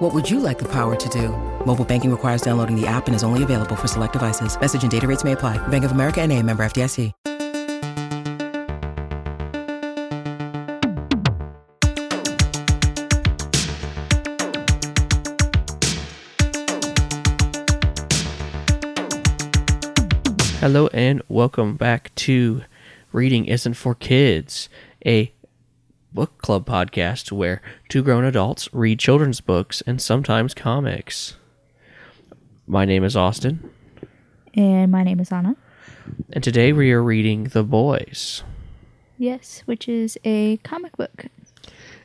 What would you like the power to do? Mobile banking requires downloading the app and is only available for select devices. Message and data rates may apply. Bank of America and a member FDIC. Hello and welcome back to Reading Isn't for Kids, a book club podcast where two grown adults read children's books and sometimes comics. My name is Austin, And my name is Anna. and today we are reading The Boys. Yes, which is a comic book.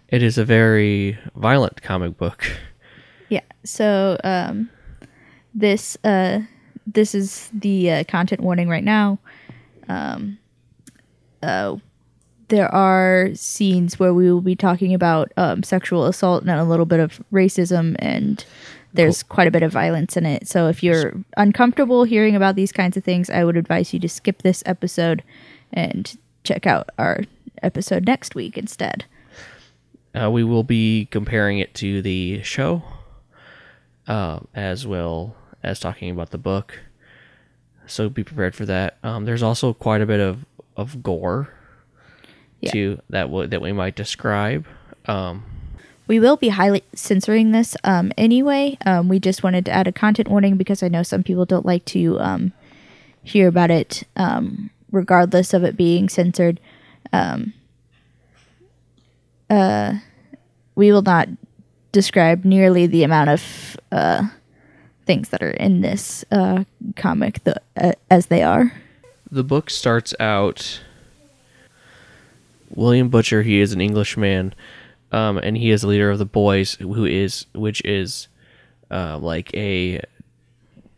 It is a very violent comic book. Yeah. So um, this uh, this is the uh, content warning right now. Um, uh, there are scenes where we will be talking about um, sexual assault and a little bit of racism, and there's quite a bit of violence in it. So if you're uncomfortable hearing about these kinds of things, I would advise you to skip this episode and check out our episode next week instead. Uh, we will be comparing it to the show, uh, as well as talking about the book. So be prepared for that. Um, there's also quite a bit of, of gore, Yeah. too, that w- that we might describe. Um, We will be highly censoring this um, anyway. Um, we just wanted to add a content warning because I know some people don't like to um, hear about it, um, regardless of it being censored. Um, uh, we will not describe nearly the amount of uh, things that are in this uh, comic the, uh, as they are. the book starts out. William Butcher, he is an Englishman, um, and he is the leader of the boys, who is which is uh, like a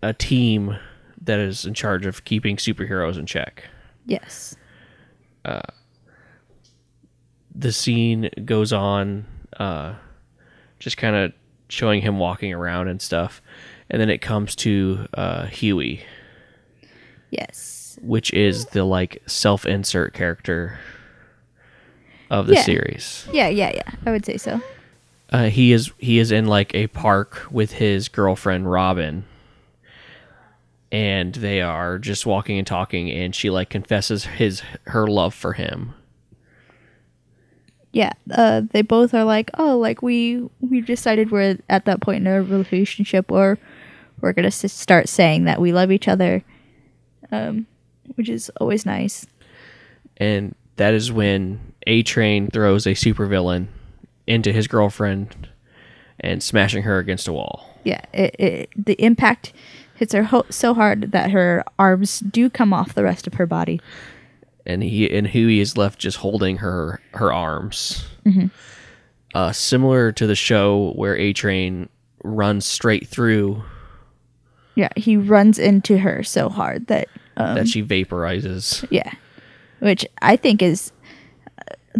a team that is in charge of keeping superheroes in check. Yes. the scene goes on uh just kind of showing him walking around and stuff and then it comes to uh huey Yes. which is the like self-insert character of the Yeah. series Yeah, yeah, yeah. I would say so. uh, he is he is in like a park with his girlfriend robin and they are just walking and talking and she like confesses his her love for him yeah uh they both are like oh like we we decided we're at that point in a relationship or we're gonna s- start saying that we love each other um which is always nice and that is when A Train throws a supervillain into his girlfriend and smashing her against a wall. yeah it, it the impact hits her ho- so hard that her arms do come off the rest of her body And he and Huey is left just holding her her arms. Uh, similar to the show where A Train runs straight through yeah he runs into her so hard that um, that she vaporizes. Yeah. Which I think is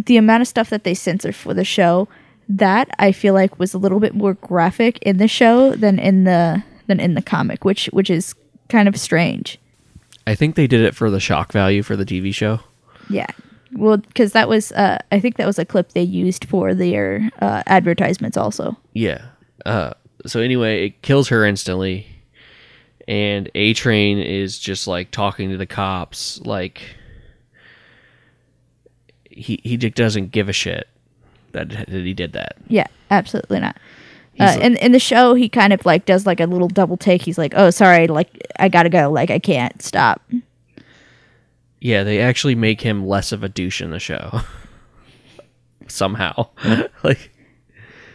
the amount of stuff that they censor for the show. That I feel like was a little bit more graphic in the show than in the than in the comic, which which is kind of strange. I think they did it for the shock value for the TV show. Yeah. Well, because that was uh, I think that was a clip they used for their uh, advertisements also. Yeah. Uh, so anyway, it kills her instantly, and A Train is just like talking to the cops, like he he just doesn't give a shit that that he did that. Yeah, absolutely not. Uh, like- in in the show, he kind of like does like a little double take. He's like, "Oh, sorry, like I gotta go. Like I can't stop." Yeah, they actually make him less of a douche in the show. Somehow, like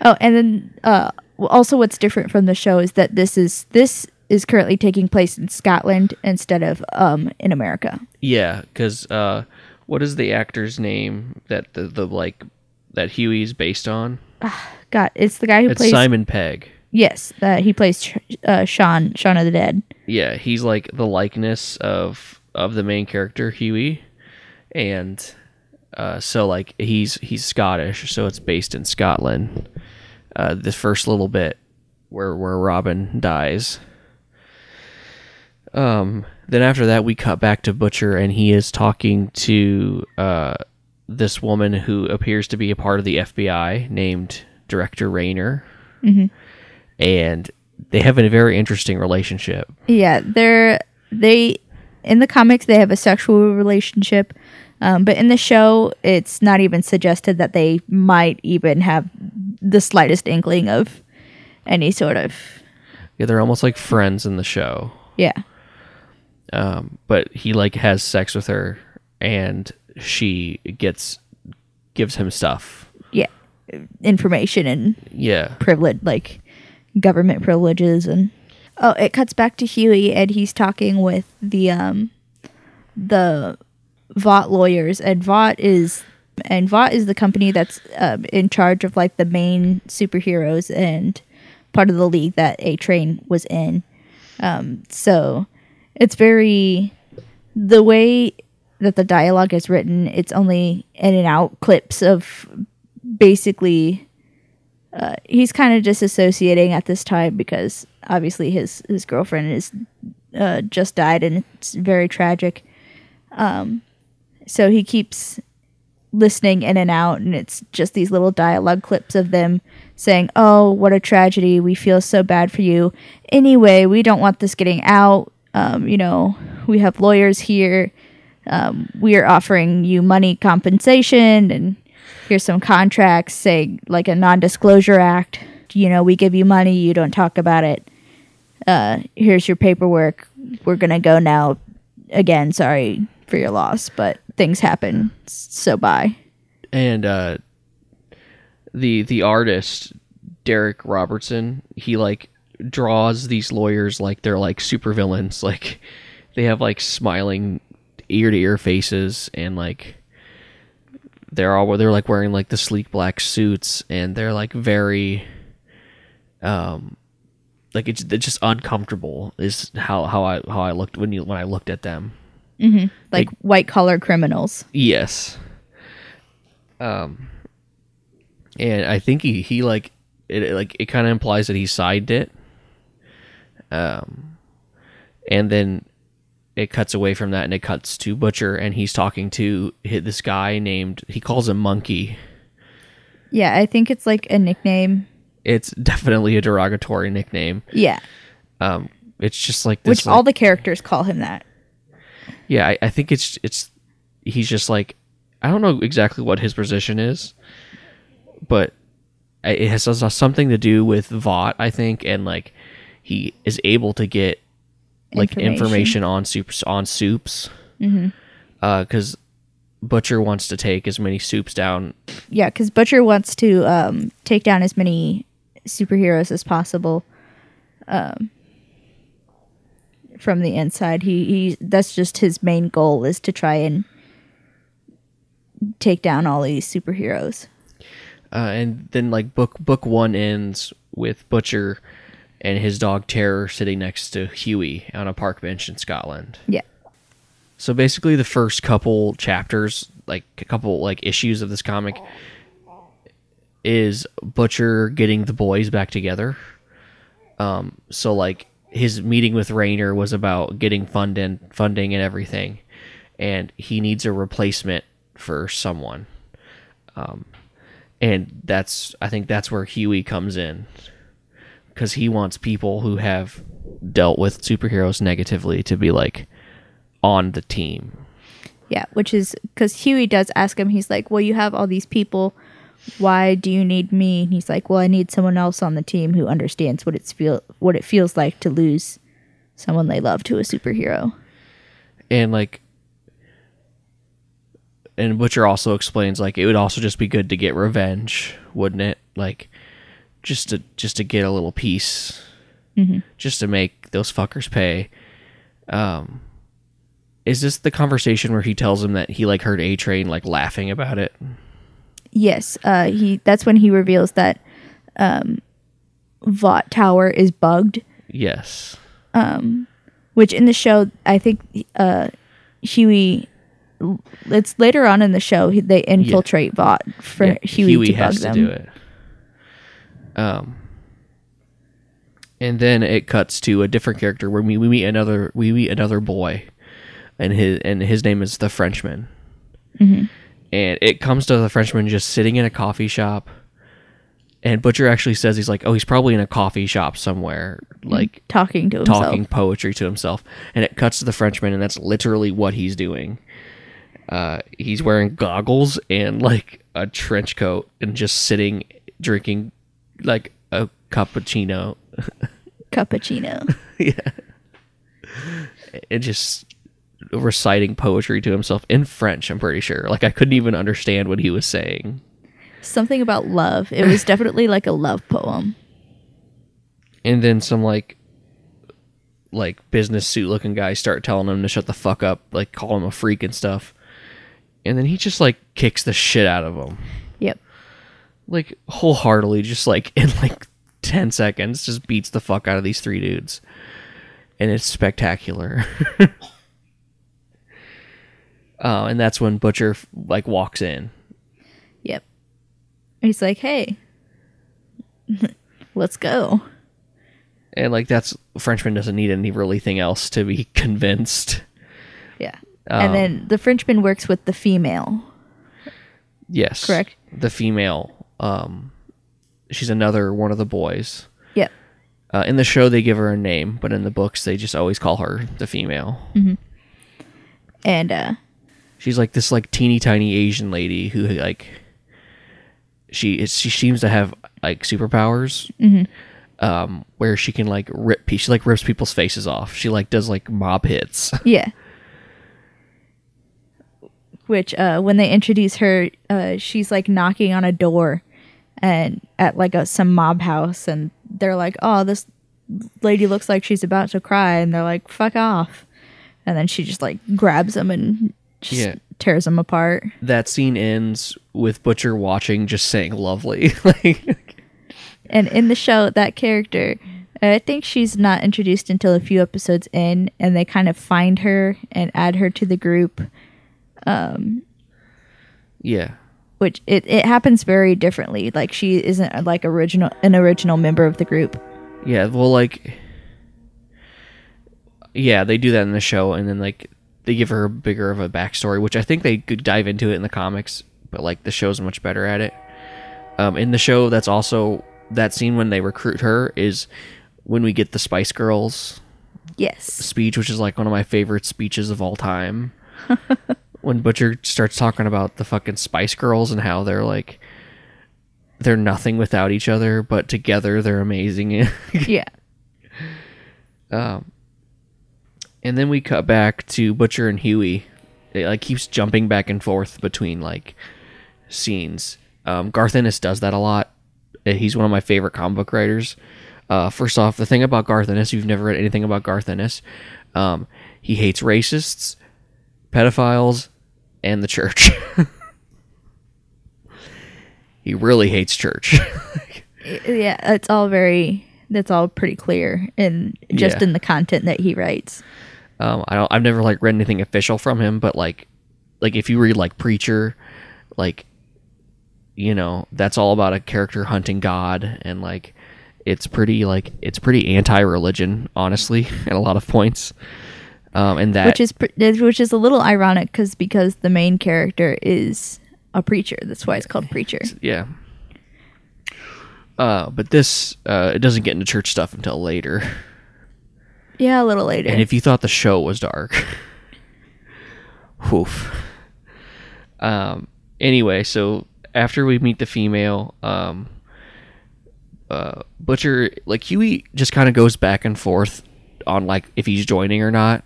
Oh, and then uh, also what's different from the show is that this is this is currently taking place in Scotland instead of um in America. yeah, because uh, what is the actor's name that the the like that Huey's based on? God, it's the guy who It's plays Simon Pegg. yes, that he plays uh, Sean Shaun of the Dead. Yeah, he's like the likeness of of the main character Huey, and uh, so like he's he's Scottish, so it's based in Scotland. Uh, the first little bit where where Robin dies. Um, then after that, we cut back to Butcher, and he is talking to uh, this woman who appears to be a part of the FBI, named Director Rayner, and they have a very interesting relationship. Yeah, they're they in the comics they have a sexual relationship, um, but in the show it's not even suggested that they might even have the slightest inkling of any sort of Yeah, they're almost like friends in the show. yeah um, but he like has sex with her and she gets gives him stuff. Yeah. Information and yeah. privilege like government privileges and oh it cuts back to Huey and he's talking with the um the Vought lawyers and Vought is and Vought is the company that's um, in charge of like the main superheroes and part of the league that A Train was in. Um, so it's very the way that the dialogue is written. It's only in and out clips of basically uh, he's kind of disassociating at this time because obviously his his girlfriend is uh, just died and it's very tragic. Um, so he keeps listening in and out, and it's just these little dialogue clips of them saying, "Oh, what a tragedy! We feel so bad for you. Anyway, we don't want this getting out. Um, you know, we have lawyers here. Um, we are offering you money compensation and." here's some contracts saying like a non-disclosure act you know we give you money you don't talk about it uh here's your paperwork we're gonna go now again sorry for your loss but things happen so bye and uh the the artist Darick Robertson he like draws these lawyers like they're like supervillains like they have like smiling ear to ear faces and like they're all they're like wearing like the sleek black suits and they're like very um like it's, it's just uncomfortable is how how I how I looked when you when I looked at them like white collar criminals Yes. Um, and I think he he like it it, like it kind of implies that he sided it. Um, and then it cuts away from that and it cuts to Butcher and he's talking to hi- this guy named he calls him Monkey. yeah i think it's like a nickname It's definitely a derogatory nickname. yeah Um, it's just like this. which like- all the characters call him that Yeah, I, I think it's it's he's just like I don't know exactly what his position is, but it has, has something to do with Vought, I think, and like he is able to get like Information. information, on soups on soups, because Butcher wants to take as many soups down. yeah because butcher wants to um take down as many superheroes as possible um from the inside he he that's just his main goal is to try and take down all these superheroes Uh, and then like book book one ends with Butcher and his dog Terror sitting next to Huey on a park bench in Scotland. yeah So basically, the first couple chapters, like a couple like issues of this comic, is Butcher getting the boys back together. Um, so like his meeting with Rayner was about getting funding, funding and everything, and he needs a replacement for someone. Um, and that's I think that's where Huey comes in because he wants people who have dealt with superheroes negatively to be like on the team. yeah which is because huey does ask him he's like well you have all these people why do you need me and he's like well i need someone else on the team who understands what it's feel what it feels like to lose someone they love to a superhero And like and Butcher also explains like it would also just be good to get revenge, wouldn't it? Like just to just to get a little piece. Just to make those fuckers pay. Um is this the conversation where he tells him that he like heard A Train like laughing about it? Yes, uh, he. That's when he reveals that um, Vought Tower is bugged, Yes. Um, which in the show I think uh, Huey. It's later on in the show they infiltrate Vought for Yeah, Huey, to bug has them. to do it. Um, and then it cuts to a different character where we, we meet another we meet another boy, and his and his name is the Frenchman. Mm-hmm. And it comes to the Frenchman just sitting in a coffee shop. And Butcher actually says he's like, oh, he's probably in a coffee shop somewhere, like talking to himself. talking poetry to himself. And it cuts to the Frenchman, and that's literally what he's doing. Uh, he's wearing goggles and like a trench coat and just sitting drinking like a cappuccino Cappuccino. Yeah. And just reciting poetry to himself in French. I'm pretty sure. Like I couldn't even understand what he was saying. Something about love. It was definitely like a love poem. And then some like like business suit looking guys start telling him to shut the fuck up, like call him a freak and stuff. And then he just like kicks the shit out of him. Like wholeheartedly just like in like 10 seconds just beats the fuck out of these three dudes and it's spectacular uh, and that's when butcher like walks in Yep. He's like, hey, let's go. and like that's frenchman doesn't need any really thing else to be convinced Yeah. Um, and then the Frenchman works with the female. yes Correct. the female um she's another one of the boys Yep. uh, in the show they give her a name but in the books they just always call her the female And uh She's like this like teeny tiny Asian lady who like she is she seems to have like superpowers. Um, where she can like rip she like rips people's faces off. She like does like mob hits. yeah. Which uh when they introduce her, uh she's like knocking on a door and at like a some mob house and they're like, "Oh, this lady looks like she's about to cry." And they're like, "Fuck off." And then she just like grabs them and just Yeah. tears them apart. that scene ends with Butcher watching, just saying "lovely." like And in the show, that character, I think she's not introduced until a few episodes in, and they kind of find her and add her to the group, yeah, which it, it happens very differently. Like she isn't like original an original member of the group. yeah. Well, like yeah, they do that in the show, and then like they give her a bigger of a backstory, which I think they could dive into it in the comics, but like the show's much better at it. Um, in the show, that's also that scene when they recruit her is when we get the Spice Girls Yes. speech, which is like one of my favorite speeches of all time. when Butcher starts talking about the fucking Spice Girls and how they're like they're nothing without each other, but together they're amazing. yeah. Um, and then we cut back to Butcher and Huey. It like keeps jumping back and forth between like scenes. Um, Garth Ennis does that a lot. Uh, He's one of my favorite comic book writers. Uh, first off, the thing about Garth Ennis, if you've never read anything about Garth Ennis, um, he hates racists, pedophiles, and the church. he really hates church. Yeah. It's all very. That's all pretty clear in just Yeah. in the content that he writes. Um, I don't. I've never like read anything official from him, but like, like if you read like Preacher, like, you know, that's all about a character hunting God, and like, it's pretty like it's pretty anti-religion, honestly, at a lot of points. Um, and that which is which is a little ironic because because the main character is a preacher. That's why it's called preacher. yeah. Uh, but this uh, it doesn't get into church stuff until later. Yeah, a little later. And if you thought the show was dark, woof. Um. Anyway, so after we meet the female, um, uh, Butcher like Huey just kind of goes back and forth on like if he's joining or not.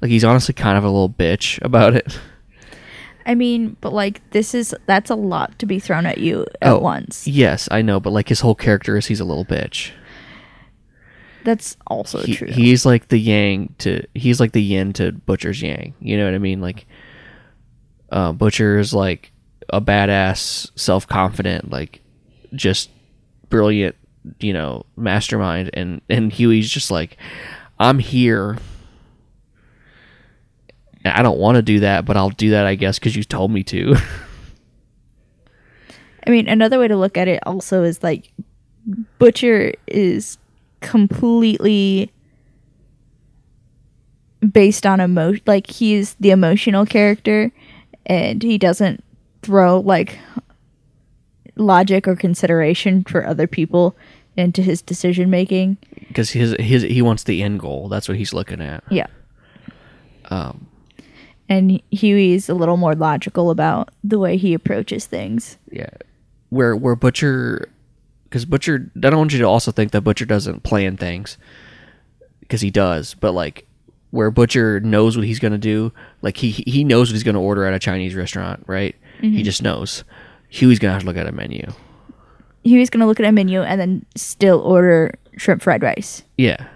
Like he's honestly kind of a little bitch about it. I mean, but like this is that's a lot to be thrown at you at Oh, once. Yes, I know, but like his whole character is he's a little bitch. That's also he, true. he's like the yang to he's like the yin to butcher's yang you know what i mean like uh, butcher is like a badass self-confident like just brilliant you know mastermind and and huey's just like i'm here And I don't want to do that, but I'll do that, I guess, because you told me to. I mean, another way to look at it also is like Butcher is completely based on emotion. Like he's the emotional character, and he doesn't throw like logic or consideration for other people into his decision making. Because his, his, he wants the end goal. That's what he's looking at. Yeah. Um, And Huey's a little more logical about the way he approaches things. yeah. Where, where Butcher, because Butcher, I don't want you to also think that Butcher doesn't plan things. Because he does. But like, where Butcher knows what he's going to do, like he, he knows what he's going to order at a Chinese restaurant, right? He just knows. Huey's going to have to look at a menu. Huey's gonna look at a menu and then still order shrimp fried rice Yeah.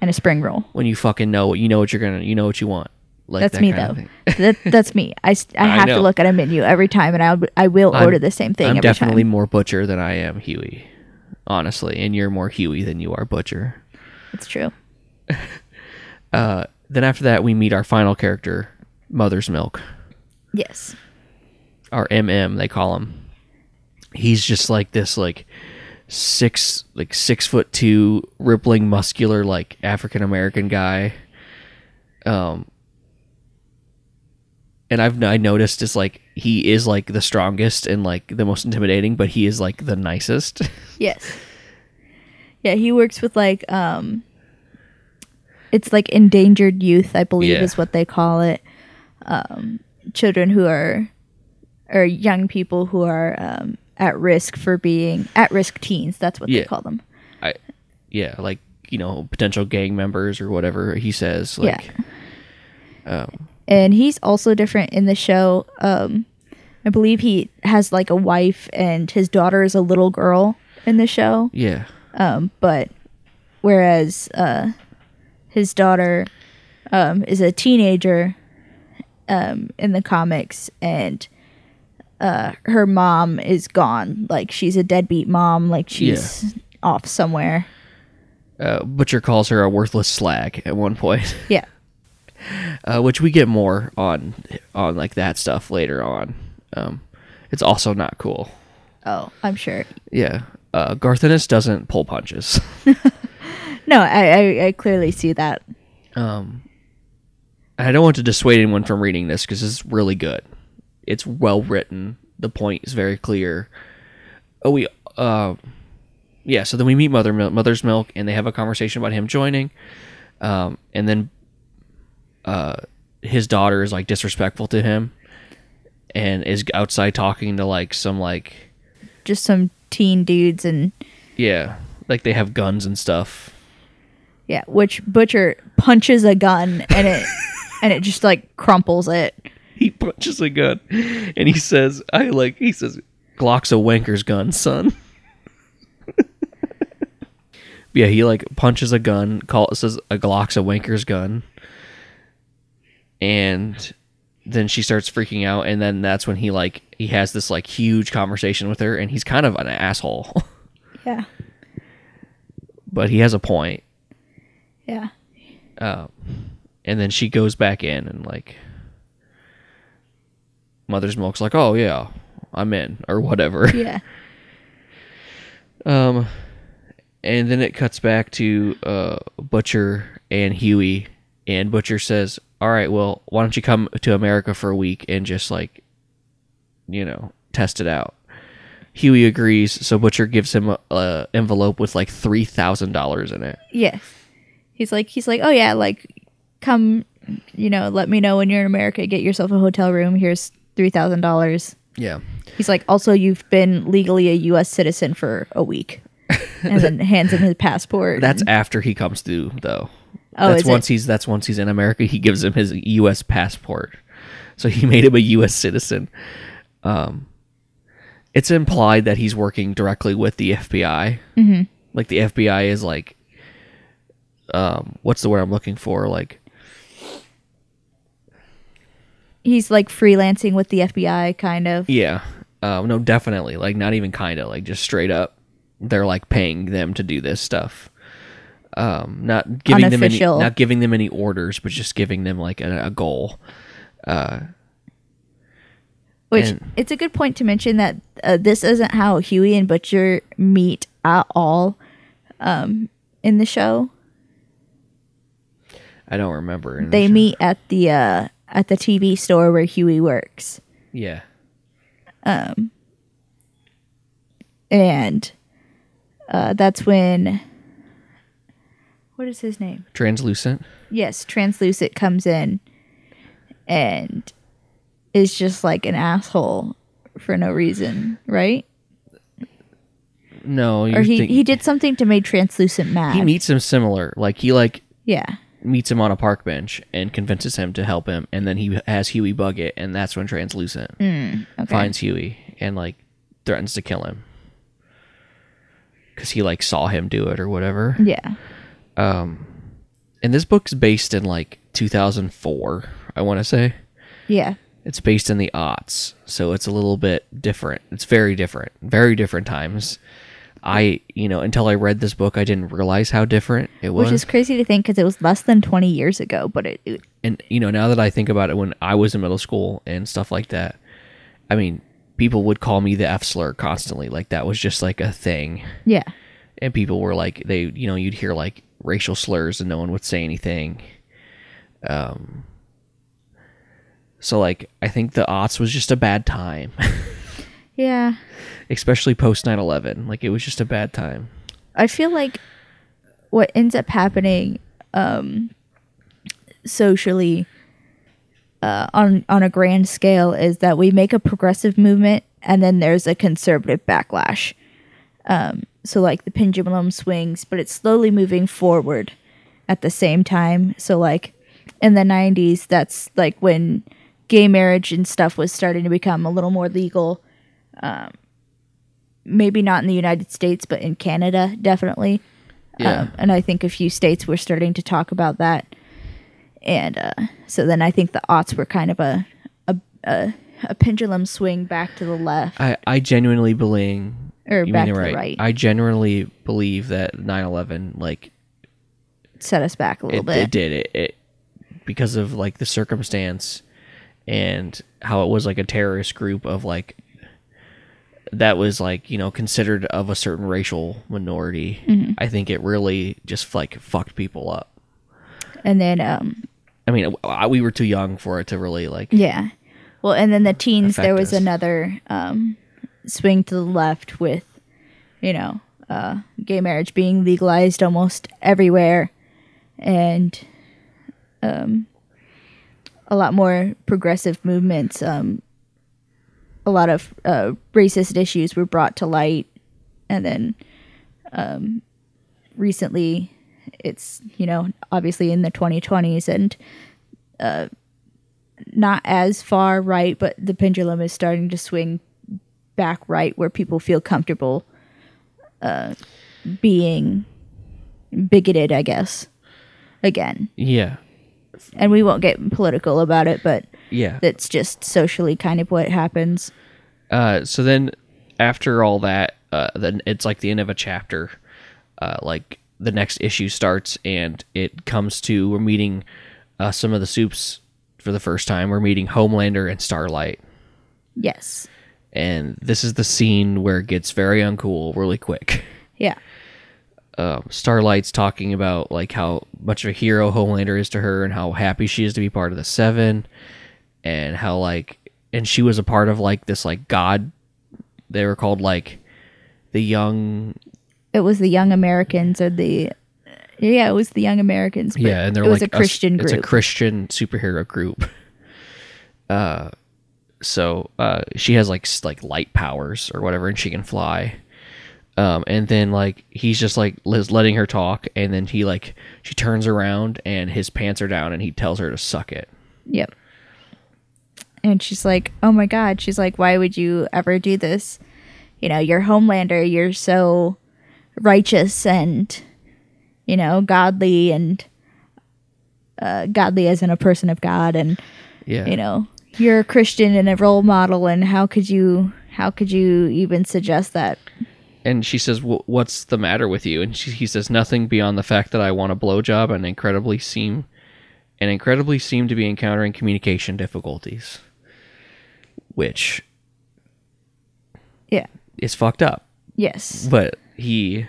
and a spring roll. When you fucking know what you know what you're gonna you know what you want. Like That's that me kind of though. thing. that, that's me. I, s- I I have to know. look at a menu every time, and I I will I'm- order the same thing I'm every definitely time. more butcher than I am Huey, honestly, and you're more Huey than you are butcher. It's true. Uh, then after that, we meet our final character, Mother's Milk, Yes. our MM they call him. He's just like this, like six, like six foot two, rippling, muscular, like African American guy. Um, and I've I noticed is like he is like the strongest and like the most intimidating, but he is like the nicest. Yes. Yeah, he works with like um it's like endangered youth, I believe Yeah. is what they call it. Um children who are or young people who are um at risk for being at risk teens, that's what Yeah. they call them. I, yeah, like you know, potential gang members or whatever he says. Like, and he's also different in the show. Um, I believe he has like a wife, and his daughter is a little girl in the show. yeah, Um, but whereas uh, his daughter um, is a teenager um, in the comics, and uh, her mom is gone. Like she's a deadbeat mom. Like she's off somewhere. uh, Butcher calls her a worthless slag at one point, Yeah. uh, which we get more on on like that stuff later on. Um, it's also not cool. Oh, I'm sure. Yeah, uh, Garth Ennis doesn't pull punches. No, I, I, I clearly see that. Um, I don't want to dissuade anyone from reading this because it's really good. It's well written. The point is very clear. Oh, we, uh, yeah. So then we meet Mother Mil- Mother's Milk, and they have a conversation about him joining. Um, and then, uh, his daughter is like disrespectful to him, and is outside talking to like some like Just some teen dudes and yeah, like they have guns and stuff. yeah, which Butcher punches a gun and it and it just like crumples it. he punches a gun and he says i like he says glock's a wanker's gun son yeah he like punches a gun call says a glock's a wanker's gun and then she starts freaking out and then that's when he like he has this like huge conversation with her and he's kind of an asshole Yeah. but he has a point Yeah. Um, and then she goes back in and like mother's milk's like oh yeah i'm in or whatever Yeah. Um, and then it cuts back to uh, Butcher and Huey, and Butcher says, "All right, well, why don't you come to America for a week and just like, you know, test it out." Huey agrees, so Butcher gives him a, a envelope with like three thousand dollars in it. Yeah. He's like he's like, "Oh yeah, like come, you know, let me know when you're in America, get yourself a hotel room. Here's $3,000." Yeah, He's like, "Also, you've been legally a US citizen for a week." And then hands him his passport. that's after he comes through, though. Oh, that's is it? once he's that's once he's in America. He gives him his U.S. passport, so he made him a U.S. citizen. Um, it's implied that he's working directly with the FBI. Mm-hmm. Like the FBI is like, um, what's the word I'm looking for? Like, he's like freelancing with the FBI kind of. yeah, um, no, definitely, like not even kind of, like just straight up, they're like paying them to do this stuff. um, not giving them any, not giving them any orders, but just giving them like a, a goal. Which And- it's a good point to mention that uh, this isn't how Huey and Butcher meet at all um, in the show. I don't remember. the They show. meet at the uh, at the TV store where Huey works, Yeah. Um, and uh, that's when what is his name? Translucent. Yes, Translucent comes in and is just like an asshole for no reason, right? No, Or he, think- he did something to make Translucent mad. he meets him similar. Like he like yeah. Meets him on a park bench and convinces him to help him, and then he has Huey bug it, and that's when Translucent Mm, Okay. finds Huey and like threatens to kill him because he like saw him do it or whatever. Yeah. Um, And this book's based in like 2004, I want to say. Yeah. It's based in the aughts, so it's a little bit different. It's very different, very different times. I, you know, until I read this book, I didn't realize how different it was. Which is crazy to think because it was less than 20 years ago, but it, it and you know, now that I think about it, when I was in middle school and stuff like that, I mean, people would call me the F slur constantly. Like that was just like a thing, yeah. and people were like, they, you know, you'd hear like racial slurs, and no one would say anything. Um. So like, I think the aughts was just a bad time, Yeah. especially post 9-11. Like it was just a bad time. I feel like what ends up happening um, socially uh, on on a grand scale is that we make a progressive movement and then there's a conservative backlash. Um, so like the pendulum swings, but it's slowly moving forward at the same time. So like in the 90s, that's like when gay marriage and stuff was starting to become a little more legal. Um, maybe not in the United States, but in Canada, definitely. Yeah. Um, and I think a few states were starting to talk about that. And uh, so then I think the aughts were kind of a a, a, a pendulum swing back to the left. I, I genuinely believe Or back to the right. right. I genuinely believe that 9-11 like Set us back a little it, bit. it did it, it because of like the circumstance and how it was like a terrorist group of like that was like you know considered of a certain racial minority Mm-hmm. i think it really just like fucked people up And then, um, i mean I- we were too young for it to really like yeah. Well, and then the teens, there was us. another um, swing to the left with, you know, uh, gay marriage being legalized almost everywhere, and um, a lot more progressive movements. Um, a lot of uh, racist issues were brought to light, and then um, recently, it's you know obviously in the 2020s and uh, not as far right, but the pendulum is starting to swing back right where people feel comfortable uh, being bigoted, I guess. Again, yeah and we won't get political about it, but yeah that's just socially kind of what happens. Uh, so then after all that, uh, then it's like the end of a chapter. Uh, like the next issue starts, and it comes to we're meeting uh, some of the soups for the first time. We're meeting Homelander and Starlight, Yes. and this is the scene where it gets very uncool really quick. Yeah. Um, Starlight's talking about like how much of a hero Homelander is to her, and how happy she is to be part of the Seven, and how like, and she was a part of like this like God. They were called like the young It was the Young Americans or the yeah, it was the Young Americans. But yeah, and they're it was like a Christian It's group. It's a Christian superhero group. Uh, so uh, she has like like light powers or whatever, and she can fly. Um, and then like he's just like letting her talk, and then he like she turns around and his pants are down, and he tells her to suck it. Yep. And she's like, "Oh my god." She's like, "Why would you ever do this? You know, you're Homelander. You're so righteous and you know, godly and uh, godly as in a person of God and Yeah, you know, you're a Christian and a role model and how could you how could you even suggest that and she says, "Wh- "What's the matter with you?" And she, he says, "Nothing beyond the fact that I want a blowjob and incredibly seem, and incredibly seem to be encountering communication difficulties." Which Yeah. is fucked up. Yes. but he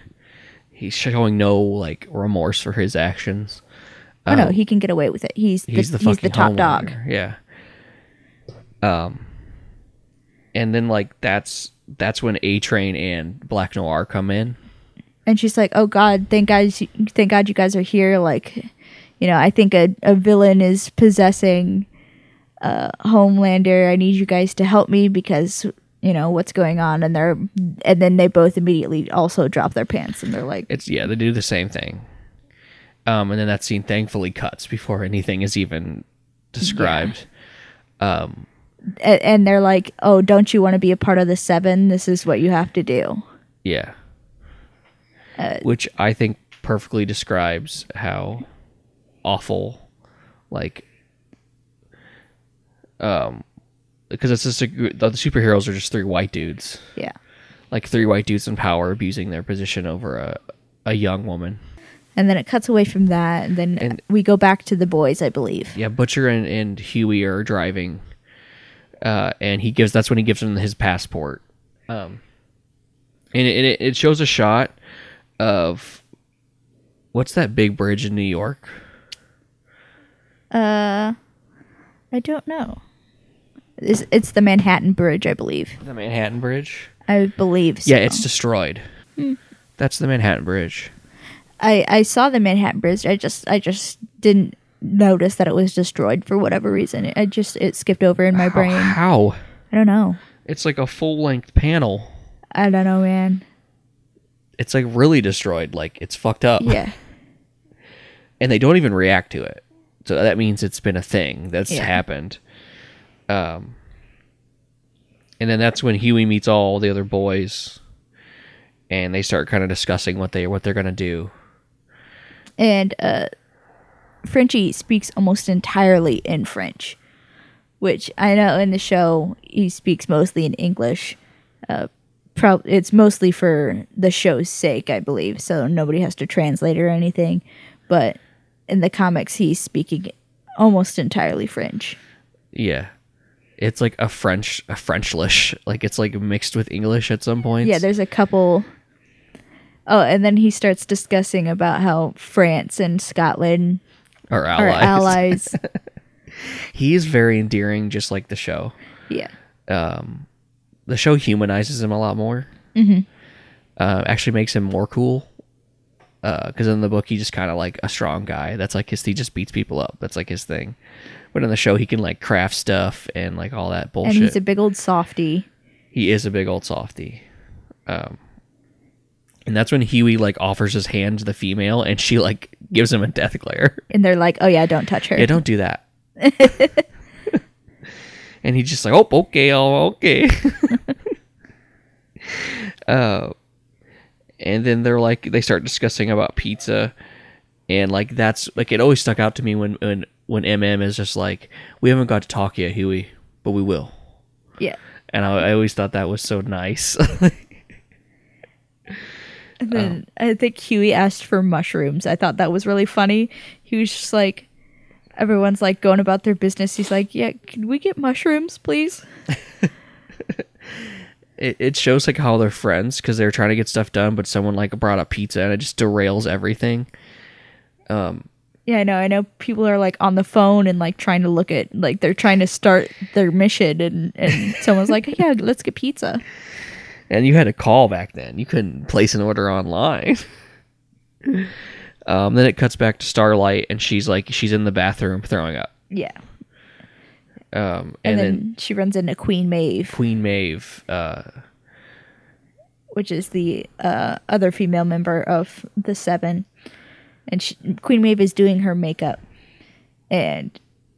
he's showing no like remorse for his actions. Oh no, he can get away with it. He's the, He's the he's the top dog. Yeah. Um, and then like that's that's when A Train and Black Noir come in. And she's like, "Oh God, thank God, thank God you guys are here." Like, you know, I think a, a villain is possessing uh, Homelander. I need you guys to help me because you know what's going on. And they're and then they both immediately also drop their pants and they're like, It's yeah, they do the same thing. Um, and then that scene thankfully cuts before anything is even described. a- and they're like, "Oh, don't you want to be a part of the seven? This is what you have to do." Yeah. Uh, Which I think perfectly describes how awful, like, um, because it's just a, the superheroes are just three white dudes, Yeah. like three white dudes in power abusing their position over a, a young woman. And then it cuts away from that, and then And- we go back to the boys, I believe. Yeah, Butcher and, and Huey are driving, uh, and he gives that's when he gives them his passport, um, and it, it it shows a shot of what's that big bridge in New York? Uh, I don't know. It's, it's the Manhattan Bridge, I believe. The Manhattan Bridge. I believe so. Yeah, it's destroyed. Hmm. That's the Manhattan Bridge. I I saw the Manhattan Bridge. I just I just didn't notice that it was destroyed for whatever reason. I just it skipped over in my brain. How? I don't know. It's like a full length panel. I don't know, man. It's like really destroyed. Like it's fucked up. Yeah. and they don't even react to it. So that means it's been a thing that's Yeah. happened. Um, and then that's when Huey meets all the other boys, and they start kind of discussing what they what they're gonna do. and uh, Frenchie speaks almost entirely in French, which I know in the show he speaks mostly in English. Uh, prob- it's mostly for the show's sake, I believe, so nobody has to translate or anything. But in the comics, he's speaking almost entirely French. Yeah, it's like a French a Frenchlish, like it's like mixed with English at some point. Yeah, there's a couple. Oh, and then he starts discussing about how France and Scotland are allies. allies. He is very endearing, just like the show. yeah. Um, the show humanizes him a lot more. Mm-hmm. Uh, actually makes him more cool. Because in the book, he's just kind of like a strong guy. That's like his. He just beats people up. That's like his thing. But in the show, he can like craft stuff and like all that bullshit. And he's a big old softy. he is a big old softy. Um, and that's when Huey like offers his hand to the female, and she like gives him a death glare. And they're like, oh, yeah, don't touch her. Yeah, don't do that. and he's just like, oh, okay, oh, okay. uh, and then they're like, they start discussing about pizza, and like that's like it always stuck out to me when when when MM is just like, we haven't got to talk yet, Huey, but we will. Yeah. And I, I always thought that was so nice. And then I think Huey asked for mushrooms. I thought that was really funny. He was just like, everyone's like going about their business. He's like, yeah, can we get mushrooms, please? it, it shows like how they're friends because they're trying to get stuff done, but someone like brought up pizza and it just derails everything. Yeah, I know. I know people are like on the phone and like trying to look at, like, they're trying to start their mission. And, and someone's like, yeah, let's get pizza. and you had to call back then. You couldn't place an order online. um, then it cuts back to Starlight, and she's like, she's in the bathroom throwing up. Yeah. Um, and, And, then, then, she runs into Queen Maeve, Queen Maeve, uh, which is the uh, other female member of the Seven. And she, Queen Maeve is doing her makeup. And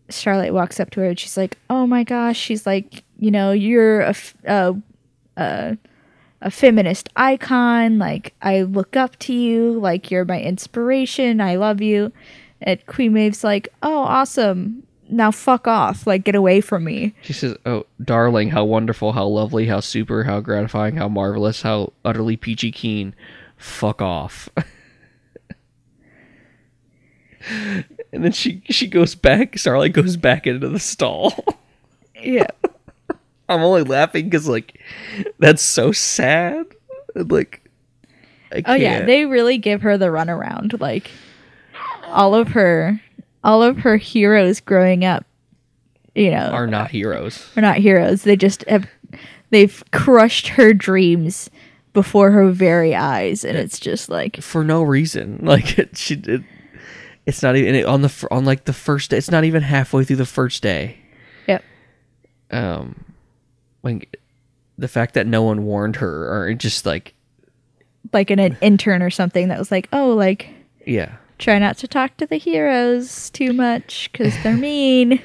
Starlight walks up to her and she's like, "Oh my gosh!" She's like, "You know, you're a feminist icon. Like, I look up to you. Like, you're my inspiration. I love you." And Queen Maeve's like, "Oh, awesome! now fuck off. Like get away from me. She says, "Oh, darling, how wonderful, how lovely, how super, how gratifying, how marvelous, how utterly peachy keen. Fuck off." and then she she goes back. Starlight goes back into the stall. Yeah. I'm only laughing because like that's so sad. Like, Oh yeah, they really give her the runaround. Like all of her, all of her heroes growing up, you know, are not heroes. are not heroes. They just have, they've crushed her dreams before her very eyes, and it's just like, for no reason. Like it, she, it, it's not even on the on like the first. day. It's not even halfway through the first day. yep, Um, when the fact that no one warned her, or just like like an, an intern or something that was like, oh, like yeah. try not to talk to the heroes too much because they're mean.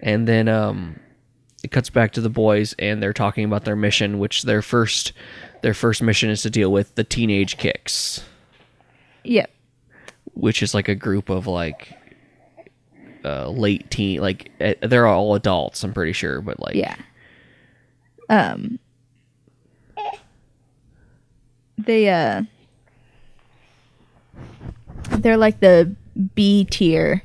And then um, it cuts back to the boys, and they're talking about their mission, which their first their first mission is to deal with the teenage kicks, Yep. Which is like a group of like uh, late teen, like eh, they're all adults. I'm pretty sure, but like Yeah. Um they uh they're like the B tier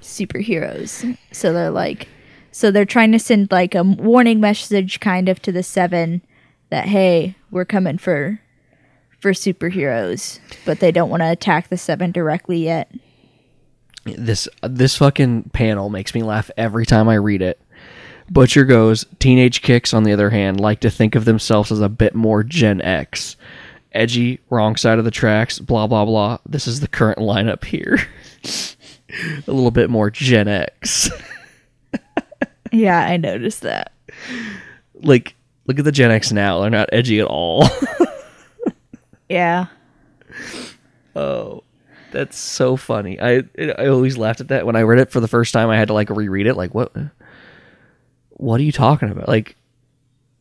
superheroes. So they're like so they're trying to send like a warning message kind of to the 7 that hey, we're coming for for superheroes, but they don't want to attack the 7 directly yet. this this fucking panel makes me laugh every time I read it. Butcher goes, teenage kicks on the other hand like to think of themselves as a bit more Gen X. Edgy, wrong side of the tracks, blah blah blah. This is the current lineup here. a little bit more Gen X. Yeah, I noticed that. like look at the Gen X now, they're not edgy at all. Yeah. oh. That's so funny. I I always laughed at that when I read it for the first time. I had to like reread it. Like what? What are you talking about? Like,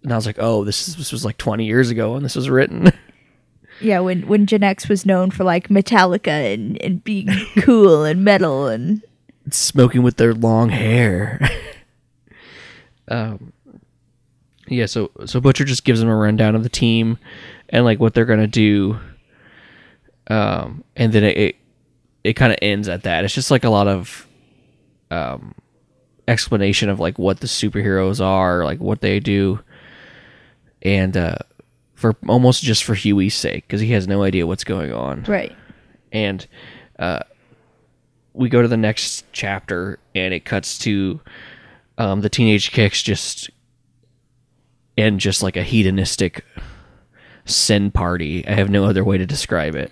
and I was like, oh, this is this was like twenty years ago when this was written. Yeah, when when Gen X was known for like Metallica and, and being cool and metal and Smoking with their long hair. um. Yeah. So so Butcher just gives them a rundown of the team and like what they're gonna do. Um, and then it it, it kind of ends at that. It's just like a lot of um explanation of like what the superheroes are, like what they do, and uh, for almost just for Hughie's sake because he has no idea what's going on. right. And uh, we go to the next chapter, and it cuts to um, the teenage kicks just and just like a hedonistic sin party. I have no other way to describe it.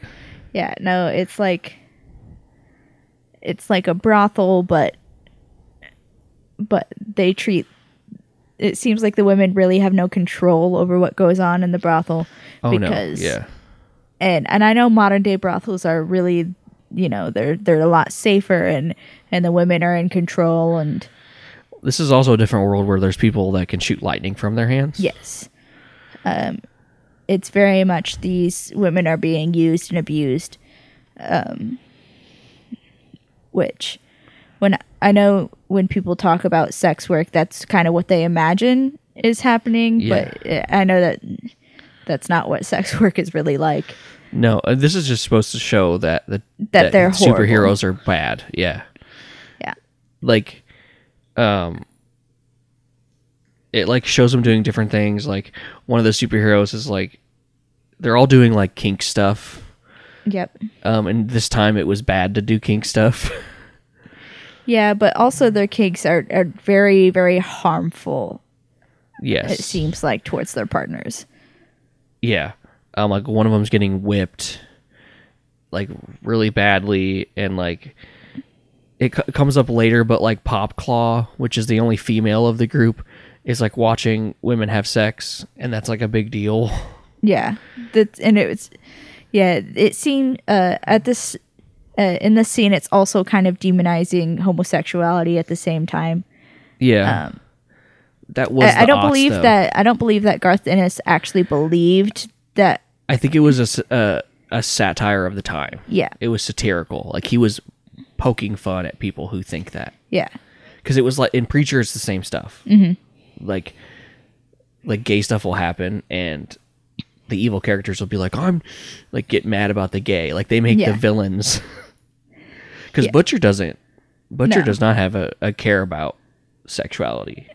Yeah, no, it's like it's like a brothel, but but they treat. It seems like the women really have no control over what goes on in the brothel Oh because no! Yeah. and and I know modern day brothels are really you know they're they're a lot safer and and the women are in control and This is also a different world where there's people that can shoot lightning from their hands. Yes. Um, it's very much these women are being used and abused. Um, which, when I know when people talk about sex work, that's kind of what they imagine is happening. But uh, I know that that's not what sex work is really like. No, uh, this is just supposed to show that the That they're horrible. superheroes are bad. Yeah. Yeah. like um it like shows them doing different things. Like one of the superheroes is like they're all doing like kink stuff. Yep. um and this time it was bad to do kink stuff. Yeah, but also their kinks are, are very, very harmful, yes. it seems like, towards their partners. yeah. Um like one of them's getting whipped like really badly and like it c- comes up later but like pop claw which is the only female of the group is like watching women have sex and that's like a big deal Yeah, that and it was, yeah, it seemed uh, at this uh, in this scene, it's also kind of demonizing homosexuality at the same time. yeah that was Um, I, I don't believe though. that I don't believe that Garth Ennis actually believed that. i think it was a a satire of the time Yeah, it was satirical like he was poking fun at people who think that yeah, because it was like in Preacher, it's the same stuff. Mm-hmm. Like, like gay stuff will happen, and the evil characters will be like, "I'm," like get mad about the gay. Like they make Yeah. the villains. Because Yeah. Butcher doesn't. Butcher No. does not have a, a care about sexuality.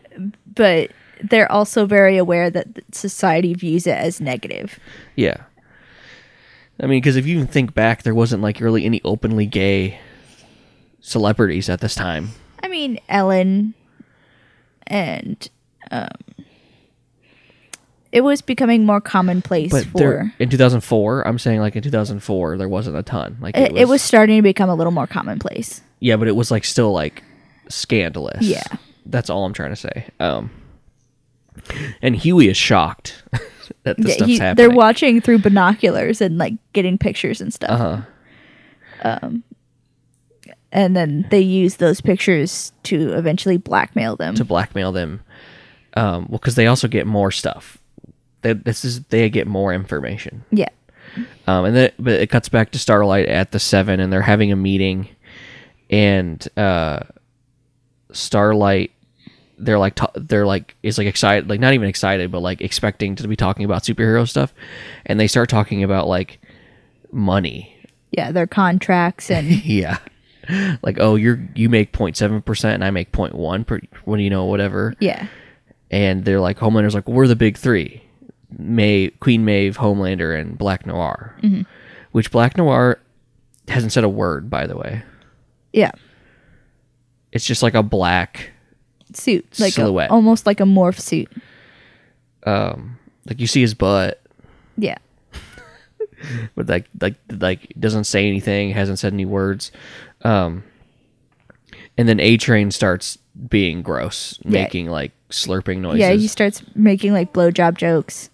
but they're also very aware that society views it as negative. Yeah. I mean, because if you even think back, there wasn't like really any openly gay celebrities at this time. I mean, Ellen and um it was becoming more commonplace But for there, in 2004, I'm saying like in 2004, there wasn't a ton. Like it, it was starting to become a little more commonplace. yeah, but it was like still like scandalous. Yeah. that's all I'm trying to say. Um, and Hughie is shocked that this Yeah, stuff's he- happening. they're watching through binoculars and like getting pictures and stuff. Uh-huh. Um, and then they use those pictures to eventually blackmail them. to blackmail them. Um, well, because they also get more stuff. They, this is they get more information. yeah. Um, and then but it cuts back to Starlight at the seven, and they're having a meeting, and uh, Starlight, they're like ta- they're like is like excited, like not even excited, but like expecting to be talking about superhero stuff, and they start talking about like money. Yeah, their contracts and Yeah. Like oh you're you make 0.7 percent and I make 0.1 per when you know whatever yeah. And they're like Homelander's like we're the big three, May Queen Maeve, Homelander, and Black Noir, which Black Noir hasn't said a word by the way. Yeah. It's just like a black, Suit. Like a, almost like a morph suit. um, like you see his butt, Yeah. but like like like doesn't say anything, hasn't said any words, um, and then A Train starts being gross, making like slurping noises. Yeah, he starts making like blowjob jokes.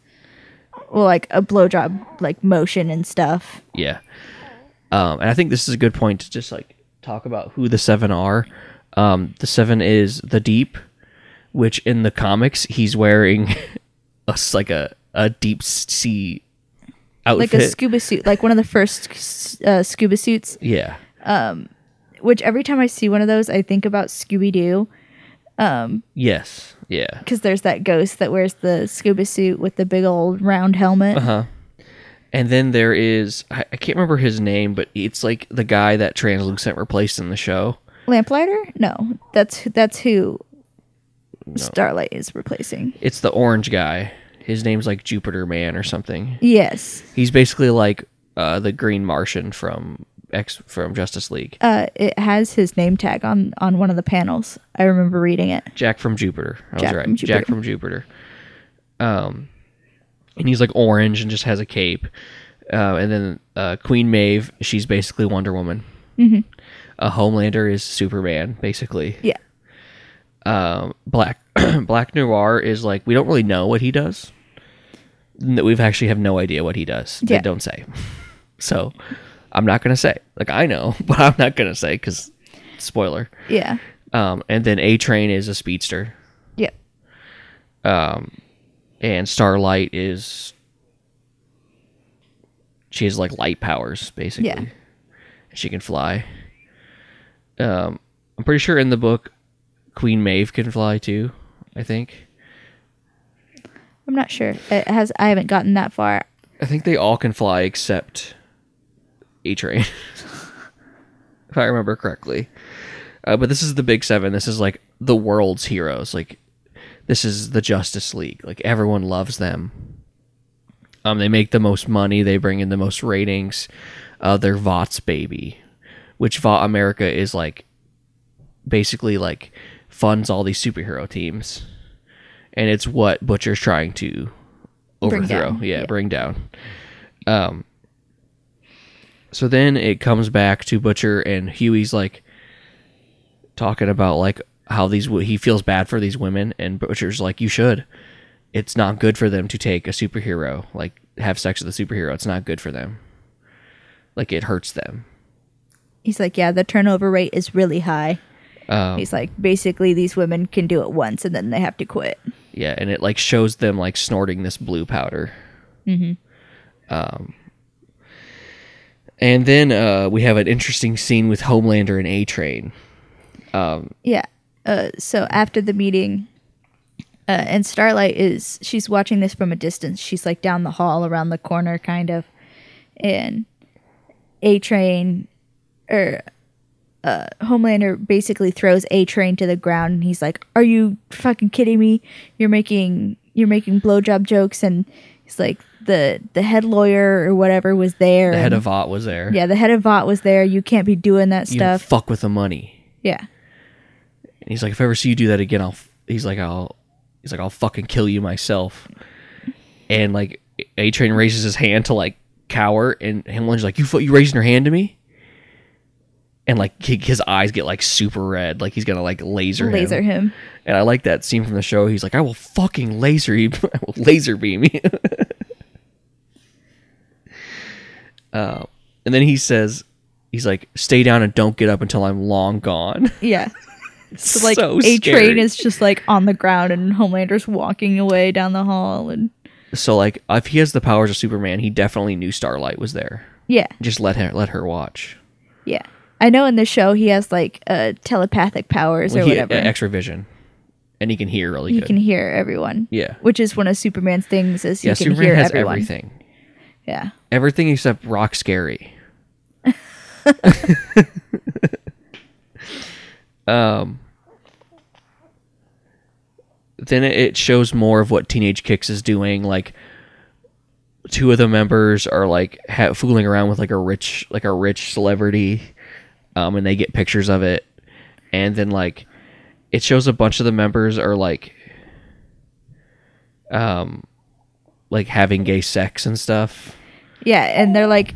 Well, like a blowjob like motion and stuff. Yeah. Um, and I think this is a good point to just like talk about who the seven are. Um, the seven is the deep, which in the comics he's wearing a like a a deep sea outfit. Like a scuba suit, like one of the first uh, scuba suits. yeah, Which every time I see one of those, I think about Scooby Doo yes, yeah. because there's that ghost that wears the scuba suit with the big old round helmet. Uh-huh. And then there is I, I can't remember his name, but it's like the guy that Translucent replaced in the show. Lamplighter? No, that's that's who Starlight is replacing. It's the orange guy. His name's like Jupiter Man or something. Yes, He's basically like uh, the Green Martian from X from Justice League. uh, it has his name tag on on one of the panels. I remember reading it. Jack from Jupiter. I was Jack right. from Jack Jupiter. from Jupiter. Um, and he's like orange and just has a cape. Uh, and then uh, Queen Maeve, she's basically Wonder Woman. Mm-hmm. Uh, Homelander is Superman, basically. Yeah, Um, Black Black Noir is like we don't really know what he does. No, we've actually have no idea what he does. They Yeah. don't say. So I'm not gonna say. Like I know, but I'm not gonna say because spoiler. yeah, Um, and then A Train is a speedster. yeah. and Starlight is she has like light powers basically. Yeah. She can fly. Um I'm pretty sure in the book Queen Maeve can fly too, I think. I'm not sure. It has. I haven't gotten that far. I think they all can fly except A Train. if I remember correctly. Uh, but this is the big seven. This is like the world's heroes. Like this is the Justice League. Like everyone loves them. Um, they make the most money. They bring in the most ratings. Uh, they're Vought's baby, which Vought America is like basically like funds all these superhero teams, and it's what Butcher's trying to overthrow. down, Yeah, yeah. bring down. Um. So then it comes back to Butcher and Hughie's like talking about like how these he feels bad for these women and Butcher's like you should. It's not good for them to take a superhero like have sex with a superhero. It's not good for them. Like it hurts them. He's like, yeah, the turnover rate is really high. Um, He's like, basically, these women can do it once and then they have to quit. Yeah, and it like shows them like snorting this blue powder. Mm-hmm. Um, and then uh, we have an interesting scene with Homelander and A Train. Yeah. uh, so after the meeting, uh, and Starlight is she's watching this from a distance. She's like down the hall, around the corner, kind of, and A Train or uh, Homelander basically throws A Train to the ground, and he's like, "Are you fucking kidding me? You're making you're making blowjob jokes." And he's like, "the the head lawyer or whatever was there. The head and- of Vought was there. yeah, the head of Vought was there. You can't be doing that You stuff. fuck with the money. yeah, And he's like, if I ever see you do that again, I'll. He's like, I'll. He's like, I'll fucking kill you myself. And like, A Train raises his hand to like cower, and Homelander's like, you fu- you raising your hand to me? And like he- his eyes get like super red, like he's gonna like laser laser him. him. And I like that scene from the show. He's like, I will fucking laser you. I will laser beam you. uh, and then he says, he's like, stay down and don't get up until I'm long gone. Yeah. So like So a train is just like on the ground and Homelander's walking away down the hall and So like, if he has the powers of Superman, he definitely knew Starlight was there. yeah, Just let her let her watch. yeah. I know in the show he has like uh telepathic powers or He- whatever. uh, X-ray vision, and he can hear really he good. can hear everyone. Yeah. Which is one of Superman's things is he yeah, can Superman hear has everyone. everything. Yeah. Everything except Rock Scary. um. Then it- it shows more of what Teenage Kicks is doing. Like, two of the members are like ha- fooling around with like a rich, like a rich celebrity, um, and they get pictures of it. And then like, it shows a bunch of the members are like, um, like having gay sex and stuff. Yeah, and they're like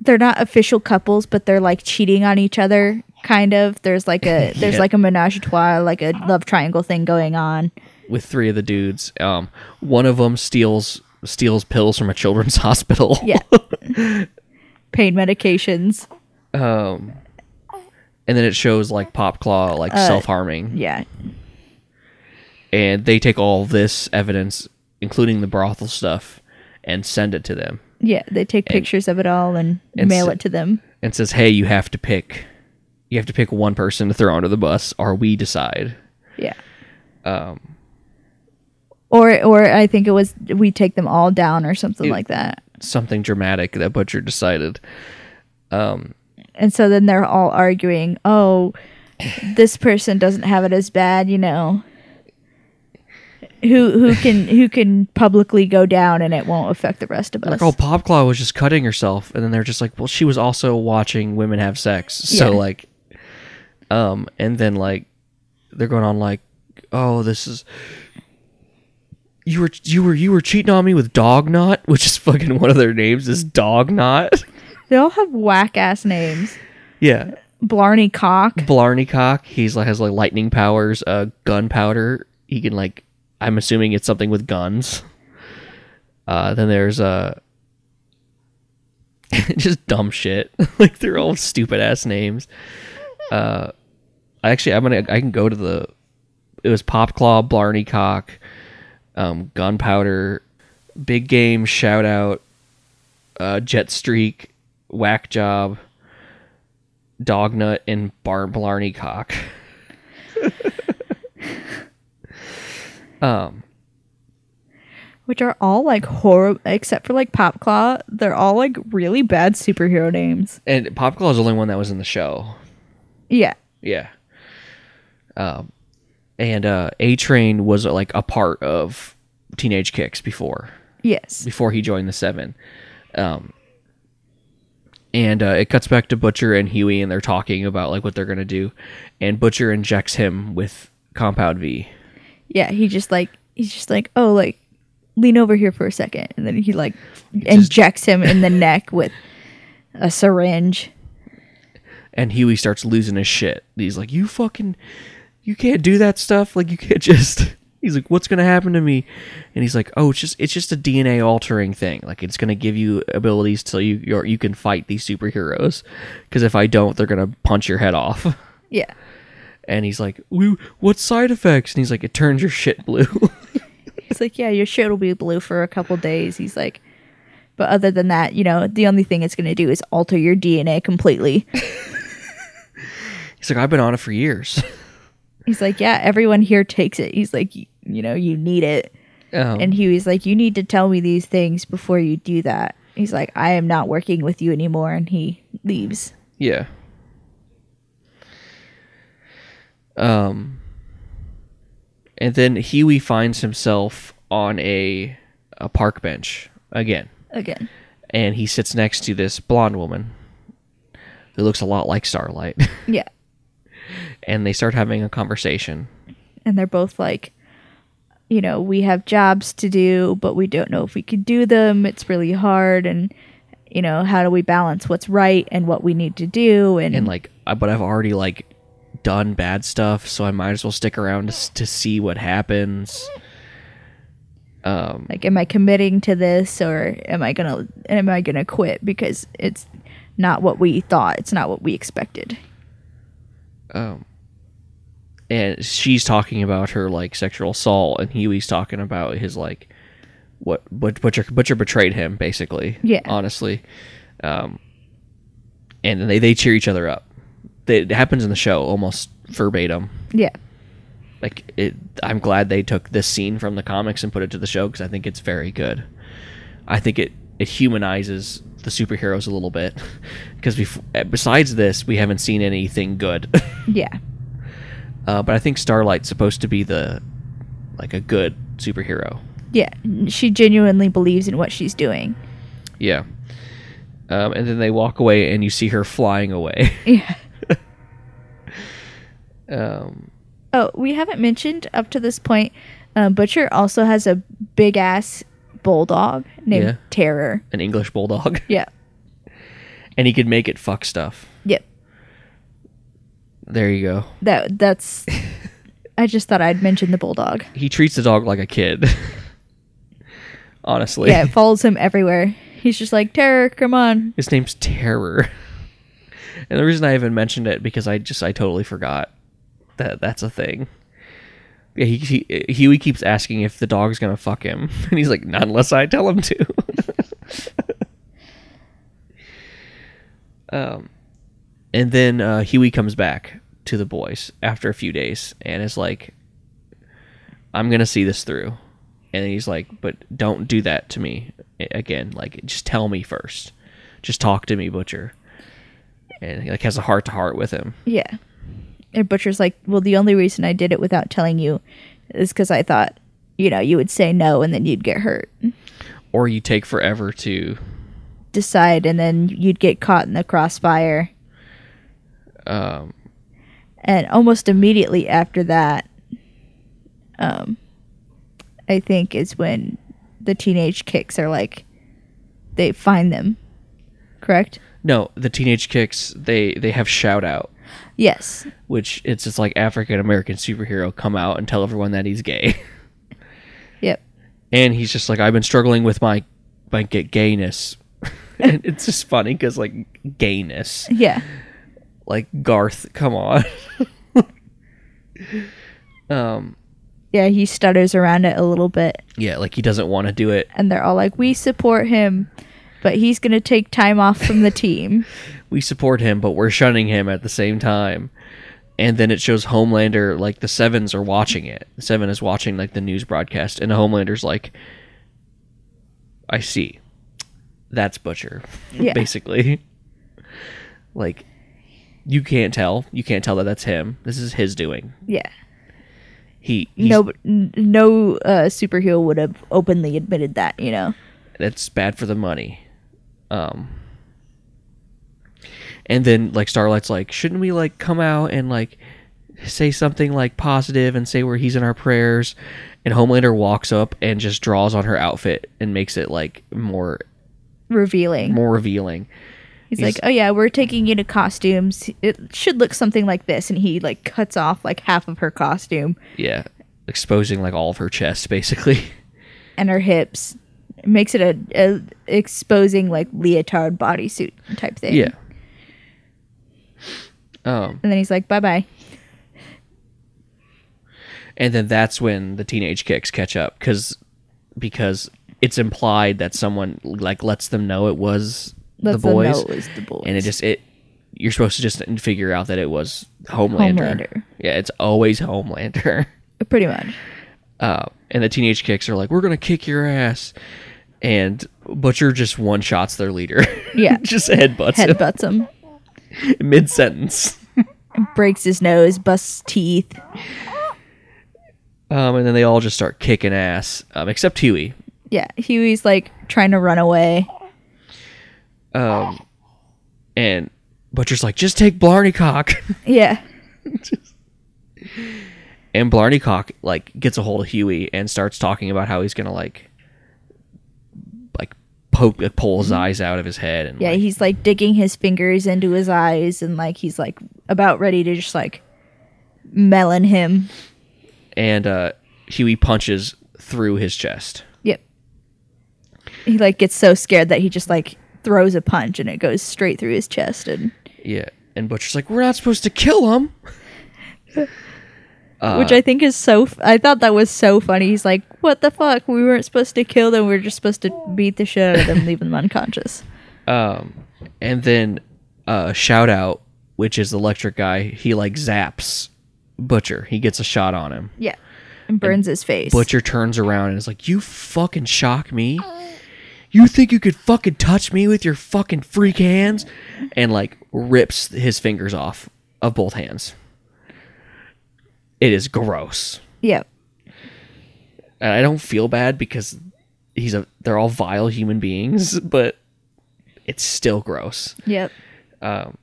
they're not official couples, but they're like cheating on each other kind of. There's like a there's Yeah. like a menage a trois, like a love triangle thing going on. with three of the dudes. Um, one of them steals steals pills from a children's hospital. Yeah. Pain medications. Um, and then it shows like Pop Claw like self harming, Yeah. and they take all this evidence, including the brothel stuff, and send it to them, Yeah, they take pictures of it all and, and mail so- it to them. and says, "Hey, you have to pick, you have to pick one person to throw under the bus, or we decide." Yeah. Um, Or or I think it was we take them all down or something like that. something dramatic that Butcher decided. And so then they're all arguing, "Oh, this person doesn't have it as bad, you know." Who who can who can publicly go down and it won't affect the rest of us? Like, oh, Popclaw was just cutting herself, and then they're just like, well, she was also watching women have sex, so Yeah. like, um, and then like, they're going on like, oh, this is. You were you were you were cheating on me with Dog Knot, which is fucking one of their names is Dog Knot. They all have whack ass names. yeah, Blarney Cock. Blarney Cock. He's like has like lightning powers. Uh, gunpowder. He can like. I'm assuming it's something with guns. Uh, then there's uh, just dumb shit. like they're all stupid ass names. Uh, actually I'm gonna I can go to the. It was Pop Claw, Blarney Cock, um, Gunpowder, Big Game, Shout Out, uh, Jet Streak, Whack Job, Dognut, and Bar Blarney Cock. um, which are all like horrible except for like Popclaw. They're all like really bad superhero names. and Popclaw is the only one that was in the show. Yeah. Yeah. Um, and uh, A Train was like a part of Teenage Kicks before Yes. before he joined the Seven. Um, and uh, it cuts back to Butcher and Hughie, and they're talking about like what they're gonna do, and Butcher injects him with Compound V. Yeah. He just like he's just like, oh like lean over here for a second. And then he like injects him in the neck with a syringe. and Hughie starts losing his shit. He's like, "You fucking, you can't do that stuff. Like, you can't just." He's like, "What's gonna happen to me?" And he's like, "Oh, it's just it's just a DNA altering thing. Like, it's gonna give you abilities till you you're, you can fight these superheroes. Because if I don't, they're gonna punch your head off." Yeah. And he's like, "Woo, what side effects?" And he's like, "It turns your shit blue." He's like, yeah, your shit will be blue for a couple days. He's like, but other than that, you know, the only thing it's going to do is alter your DNA completely. He's like, I've been on it for years. He's like, yeah, everyone here takes it. He's like, you, know, you need it. um, And was like, you need to tell me these things before you do that. He's like, I am not working with you anymore. And he leaves. Yeah. Um and then Hughie finds himself on a a park bench again. Again. And he sits next to this blonde woman who looks a lot like Starlight. Yeah. And they start having a conversation. And they're both like, you know, we have jobs to do, but we don't know if we could do them. It's really hard. And, you know, how do we balance what's right and what we need to do? And, And like but I've already like done bad stuff, so I might as well stick around to, to see what happens. Um like, am I committing to this or am I going to, am I to quit because it's not what we thought. It's not what we expected. Um and she's talking about her like sexual assault and Hughie's talking about his like what but butcher butcher betrayed him basically Yeah. honestly um and they they cheer each other up it happens in the show almost verbatim Yeah. like it i'm glad they took this scene from the comics and put it to the show because i think it's very good i think it it humanizes the superheroes a little bit because bef- besides this we haven't seen anything good Yeah. Uh, but I think Starlight's supposed to be the like a good superhero. Yeah. She genuinely believes in what she's doing. Yeah. Um, and then they walk away, and you see her flying away. Yeah. um, Oh, we haven't mentioned up to this point. Um, Butcher also has a big ass bulldog named Yeah. Terror. an English bulldog, Yeah. and he could make it fuck stuff. Yep. There you go. That that's. I just thought I'd mention the bulldog. He treats the dog like a kid. Honestly, Yeah, it follows him everywhere. He's just like Terror, come on. his name's Terror. and the reason I haven't mentioned it because I just I totally forgot that that's a thing. Yeah, he, he Hughie keeps asking if the dog's gonna fuck him, and he's like, "Not unless I tell him to." um, and then uh, Hughie comes back to the boys after a few days and is like, "I'm gonna see this through," and he's like, "But don't do that to me again. Like, just tell me first. Just talk to me, Butcher." And he like has a heart to heart with him. Yeah. And Butcher's like, well, the only reason I did it without telling you is because I thought, you know, you would say no and then you'd get hurt. Or you take forever to Decide and then you'd get caught in the crossfire. um, and almost immediately after that um i think is when the teenage kicks are like they find them correct No, the teenage kicks they they have shout out, yes. Which it's just like African American superhero come out and tell everyone that he's gay, yep. And he's just like I've been struggling with my my gayness, and it's just funny because like gayness, yeah. Like Garth, come on, um, yeah he stutters around it a little bit. Yeah, like he doesn't want to do it. and they're all like we support him but he's gonna take time off from the team We support him, but we're shunning him at the same time. And then it shows Homelander like the Sevens are watching it. The Seven is watching like the news broadcast, and Homelander's like, "I see, that's Butcher." Yeah. basically, like you can't tell. You can't tell that that's him. This is his doing. yeah He no no uh, superhero would have openly admitted that you know that's bad for the money. Um and then like Starlight's like, shouldn't we like come out and like say something like positive and say where he's in our prayers? And Homelander walks up and just draws on her outfit and makes it like more revealing more revealing. He's, He's- like, "Oh yeah, we're taking you to costumes. It should look something like this." And he like cuts off like half of her costume Yeah. Exposing like all of her chest basically. and her hips. It makes it a, a exposing like leotard bodysuit type thing. yeah. Um And then he's like, "Bye bye." and then that's when the teenage kicks catch up cuz because it's implied that someone like lets them know it was Lets the them boys know it was the boys. and it just it you're supposed to just figure out that it was Homelander. Homelander. Yeah, it's always Homelander. Pretty much. Uh, and the teenage kicks are like, "We're gonna kick your ass," and Butcher just one shots their leader. Yeah. just headbutts him Headbutts him, mid sentence. breaks his nose, busts teeth. Um, and then they all just start kicking ass, um, except Hughie. Yeah, Hughie's like trying to run away. Um, and Butcher's like, "Just take Blarney Cock." Yeah. and Blarney Cock like gets a hold of Hughie and starts talking about how he's gonna like poke like, pull his eyes out of his head and Yeah, like, he's like digging his fingers into his eyes and like he's like about ready to just like melon him. and uh Hughie punches through his chest. Yep. He like gets so scared that he just like throws a punch and it goes straight through his chest and Yeah. And Butcher's like, We're not supposed to kill him. which I think is so f- I thought that was so funny. He's like, "What the fuck? We weren't supposed to kill them. We were just supposed to beat the shit out of them, leave them unconscious." Um and then uh shout out, which is the electric guy, he like zaps Butcher. He gets a shot on him. Yeah. And burns his face. Butcher turns around and is like, You fucking shock me? You think you could fucking touch me with your fucking freak hands? And like rips his fingers off of both hands. It is gross. Yeah. And I don't feel bad because he's a they're all vile human beings, but it's still gross. Yep. Um,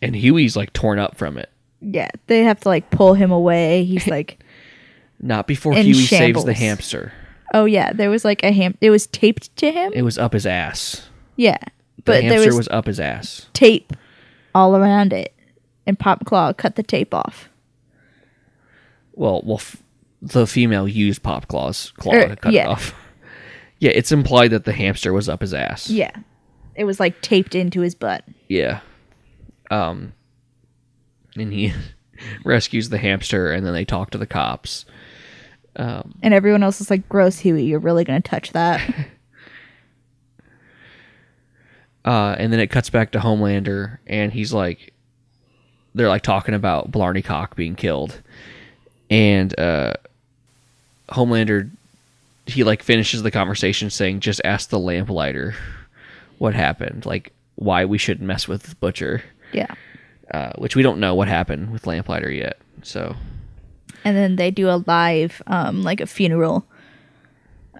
and Hughie's like torn up from it. Yeah. They have to like pull him away. He's like, Not before Hughie saves the hamster. "Oh yeah, there was like a ham it was taped to him." It was up his ass. yeah. The But there hamster was, was up his ass. tape all around it. And Pop Claw cut the tape off. Well, well, f- the female used Pop Claw's claw Er, to cut yeah. it off. Yeah, it's implied that the hamster was up his ass. Yeah. It was like taped into his butt. Yeah. Um, and he rescues the hamster, and then they talk to the cops. And everyone else is like, gross, Hughie, you're really going to touch that? Uh, and then it cuts back to Homelander, and he's like, they're like talking about Blarney Cock being killed, and uh, Homelander, he like finishes the conversation saying, "Just ask the lamplighter what happened, like why we shouldn't mess with Butcher." yeah. uh, which we don't know what happened with Lamplighter yet. So And then they do a live, um, like a funeral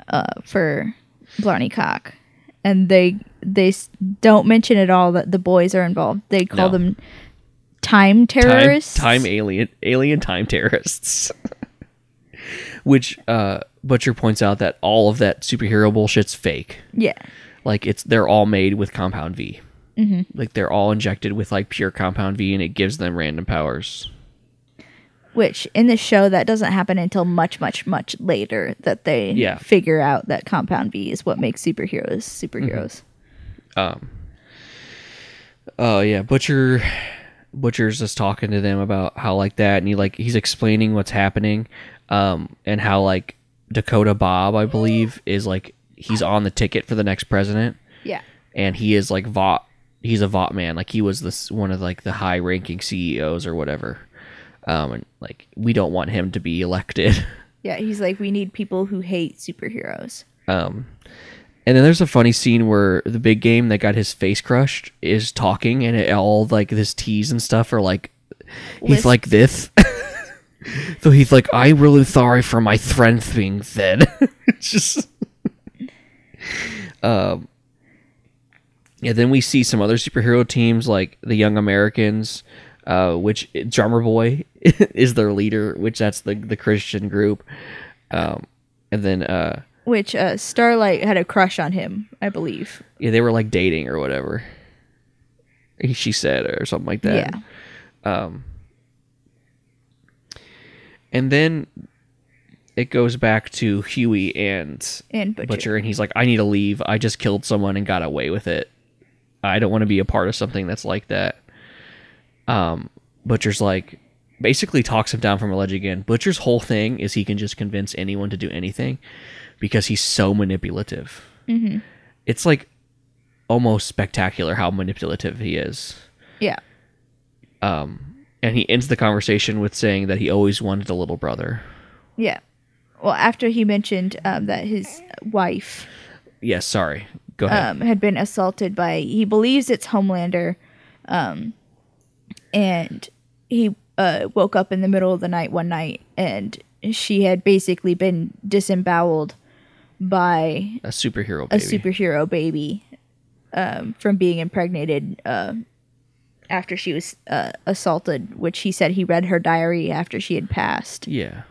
uh, for Blarney Cock. And they they don't mention at all that the boys are involved. They call No. them time time, terrorists. time alien, alien time terrorists. which uh, Butcher points out that all of that superhero bullshit's fake. Yeah. Like it's they're all made with Compound V. Mm-hmm. Like they're all injected with like pure Compound V, and it gives them random powers. Which in the show that doesn't happen until much, much, much later that they Yeah. figure out that Compound V is what makes superheroes superheroes. Um Oh yeah, Butcher Butcher's just talking to them about how like that and he like he's explaining what's happening um and how like Dakota Bob, I believe, is like he's on the ticket for the next president Yeah. and he is like Vought he's a Vought man, like he was this one of like the high ranking CEOs or whatever. Um and like we don't want him to be elected. Yeah. He's like, we need people who hate superheroes. Um, and then there's a funny scene where the big game that got his face crushed is talking, and it, all like this tease and stuff are like he's like this. so he's like, "I'm really sorry for my friend being dead." just, um, yeah. Then we see some other superhero teams like the Young Americans, uh, which Drummer Boy is their leader, which that's the the Christian group. Um, and then uh. Which uh, Starlight had a crush on him, I believe. Yeah, they were like dating or whatever. She said or something like that. Yeah. And then it goes back to Hughie and And Butcher. Butcher. and he's like, I need to leave. I just killed someone and got away with it. I don't want to be a part of something that's like that. Um, Butcher's like, basically talks him down from a ledge again. Butcher's whole thing is he can just convince anyone to do anything because he's so manipulative. Mm-hmm. It's like almost spectacular how manipulative he is. Yeah. And he ends the conversation with saying that he always wanted a little brother. Yeah. Well, after he mentioned um, that his wife Yes, sorry. Go ahead. um, had been assaulted by, he believes it's Homelander, um, and he uh, woke up in the middle of the night one night, and she had basically been disemboweled by a superhero a superhero baby um, from being impregnated uh, after she was uh, assaulted, which he said he read her diary after she had passed. yeah.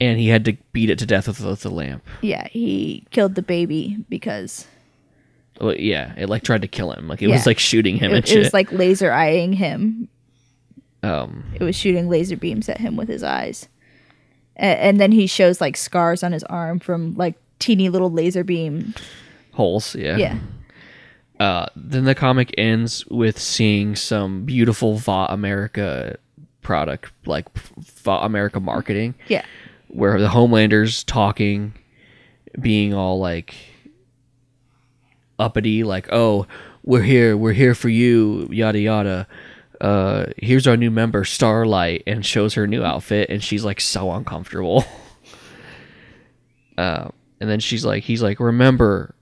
And he had to beat it to death with, with the lamp. Yeah, he killed the baby because Well, yeah, it like tried to kill him. Like it Yeah. was like shooting him and it, it was like laser eyeing him. um, It was shooting laser beams at him with his eyes. A- and then he shows like scars on his arm from like teeny little laser beam. holes. Yeah. Yeah. Uh, then the comic ends with seeing some beautiful Vought America product, like Vought America marketing, Yeah. where the Homelanders talking, being all like uppity, like, "Oh, we're here, we're here for you," yada yada. Uh, here's our new member, Starlight, and shows her new outfit, and she's like so uncomfortable. uh, and then she's like, he's like, remember,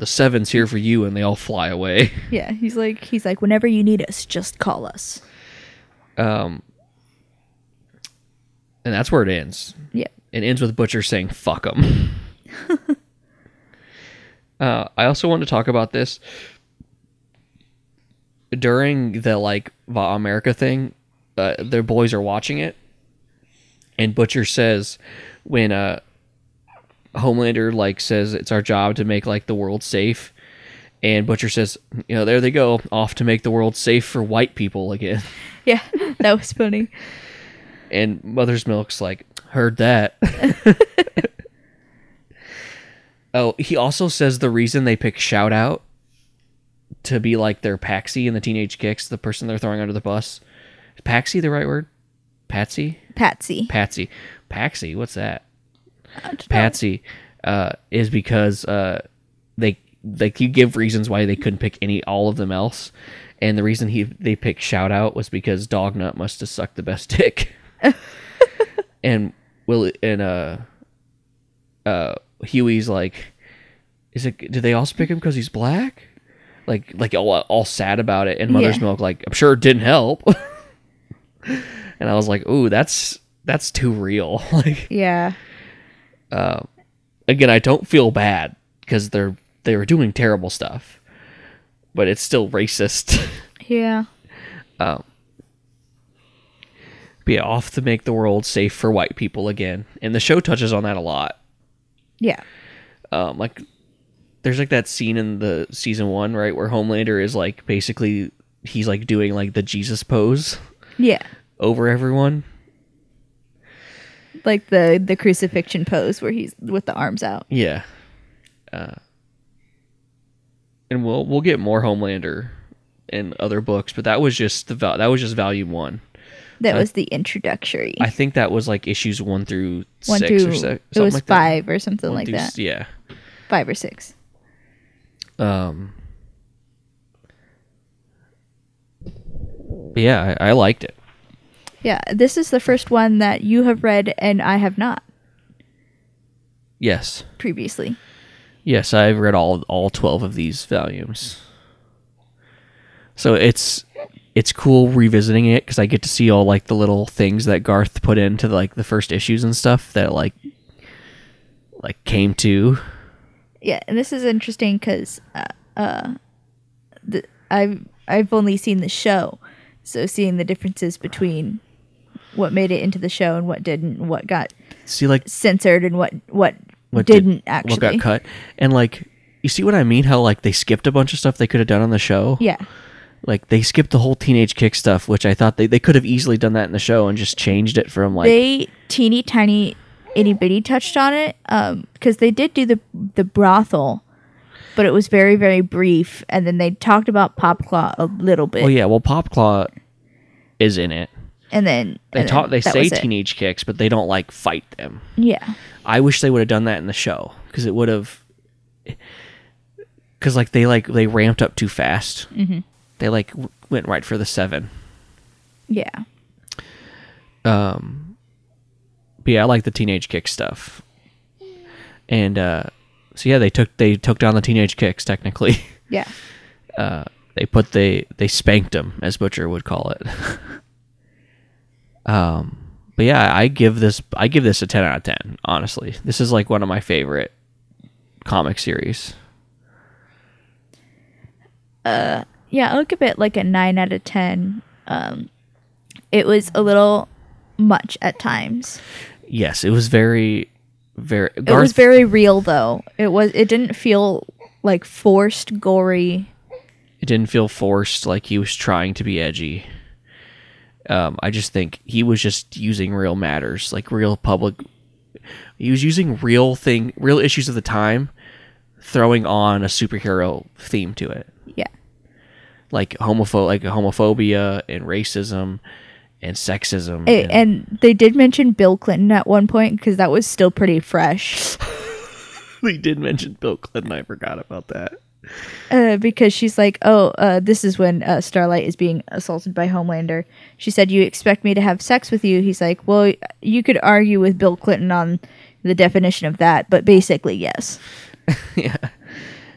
the seven's here for you, and they all fly away. Yeah. He's like he's like, whenever you need us, just call us. Um, and that's where it ends. Yeah. It ends with Butcher saying "fuck them." uh, I also want to talk about this during the like Vought America thing. Uh, their boys are watching it, and Butcher says when uh Homelander like says it's our job to make like the world safe, and Butcher says, you know, there they go off to make the world safe for white people again. Yeah. That was funny. And Mother's Milk's like, heard that. oh, he also says the reason they pick Shout Out to be like their Paxi in the Teenage Kicks, the person they're throwing under the bus. Is Paxi the right word? Patsy? Patsy. Patsy. Paxi, what's that? I don't know. Patsy uh, is because uh, they they could give reasons why they couldn't pick any all of them else, and the reason he they picked shout out was because Dognut must have sucked the best dick, and Will and uh uh Hughie's like, is it? Did they also pick him because he's black? Like like all all sad about it, and Mother's Yeah. Milk like I'm sure it didn't help, and I was like, ooh, that's that's too real, like Yeah. Again, I don't feel bad because they're they were doing terrible stuff, but it's still racist. Yeah. Be off to make the world safe for white people again, and the show touches on that a lot. Yeah. Um, like there's like that scene in the season one right where Homelander is like basically he's like doing like the Jesus pose Yeah. over everyone. Like the the crucifixion pose where he's with the arms out. Yeah. Uh, and we'll we'll get more Homelander in other books, but that was just the that was just volume one. That I- was the introductory. I think that was like issues one through One six through or it was like that. five or something One like through that. Yeah. Five or six. Um. Yeah, I, I liked it. Yeah. This is the first one that you have read and I have not Yes, previously. yes, I've read all all twelve of these volumes. So it's it's cool revisiting it because I get to see all like the little things that Garth put into like the first issues and stuff that like like came to. Yeah, and this is interesting because uh, uh, the, I've I've only seen the show, so seeing the differences between what made it into the show and what didn't, what got See like censored and what what, what did- didn't actually. what got cut and like you see what I mean? How like they skipped a bunch of stuff they could have done on the show. Yeah, Like they skipped the whole teenage kick stuff, which I thought they, they could have easily done that in the show and just changed it from like they teeny tiny itty bitty touched on it um, because they did do the the brothel, but it was very very brief, and then they talked about Popclaw a little bit, Oh yeah, well Popclaw is in it. And then They and talk then they say was it. teenage kicks, but they don't like fight them. Yeah, I wish they would have done that in the show because it would have because like they like they ramped up too fast. Mm-hmm. They like w- went right for the seven. Yeah. Um, but yeah, I like the teenage kick stuff. And uh, so yeah, they took they took down the teenage kicks technically. Yeah. Uh, they put they they spanked them as Butcher would call it. um, but yeah, I give this I give this a ten out of ten. Honestly, this is like one of my favorite comic series. Uh, Yeah, I'll give it like a nine out of ten. Um, it was a little much at times. Yes, it was very very. It was very real though. It was. It didn't feel like forced, gory. it didn't feel forced like he was trying to be edgy um, i just think he was just using real matters like real public he was using real thing real issues of the time throwing on a superhero theme to it Yeah. like homopho- like homophobia and racism and sexism and- and they did mention Bill Clinton at one point because that was still pretty fresh. we did mention bill clinton i forgot about that Uh, because she's like, oh, uh, this is when uh, Starlight is being assaulted by Homelander. She said, "You expect me to have sex with you?" He's like, "Well, you could argue with Bill Clinton on the definition of that, but basically, yes." yeah.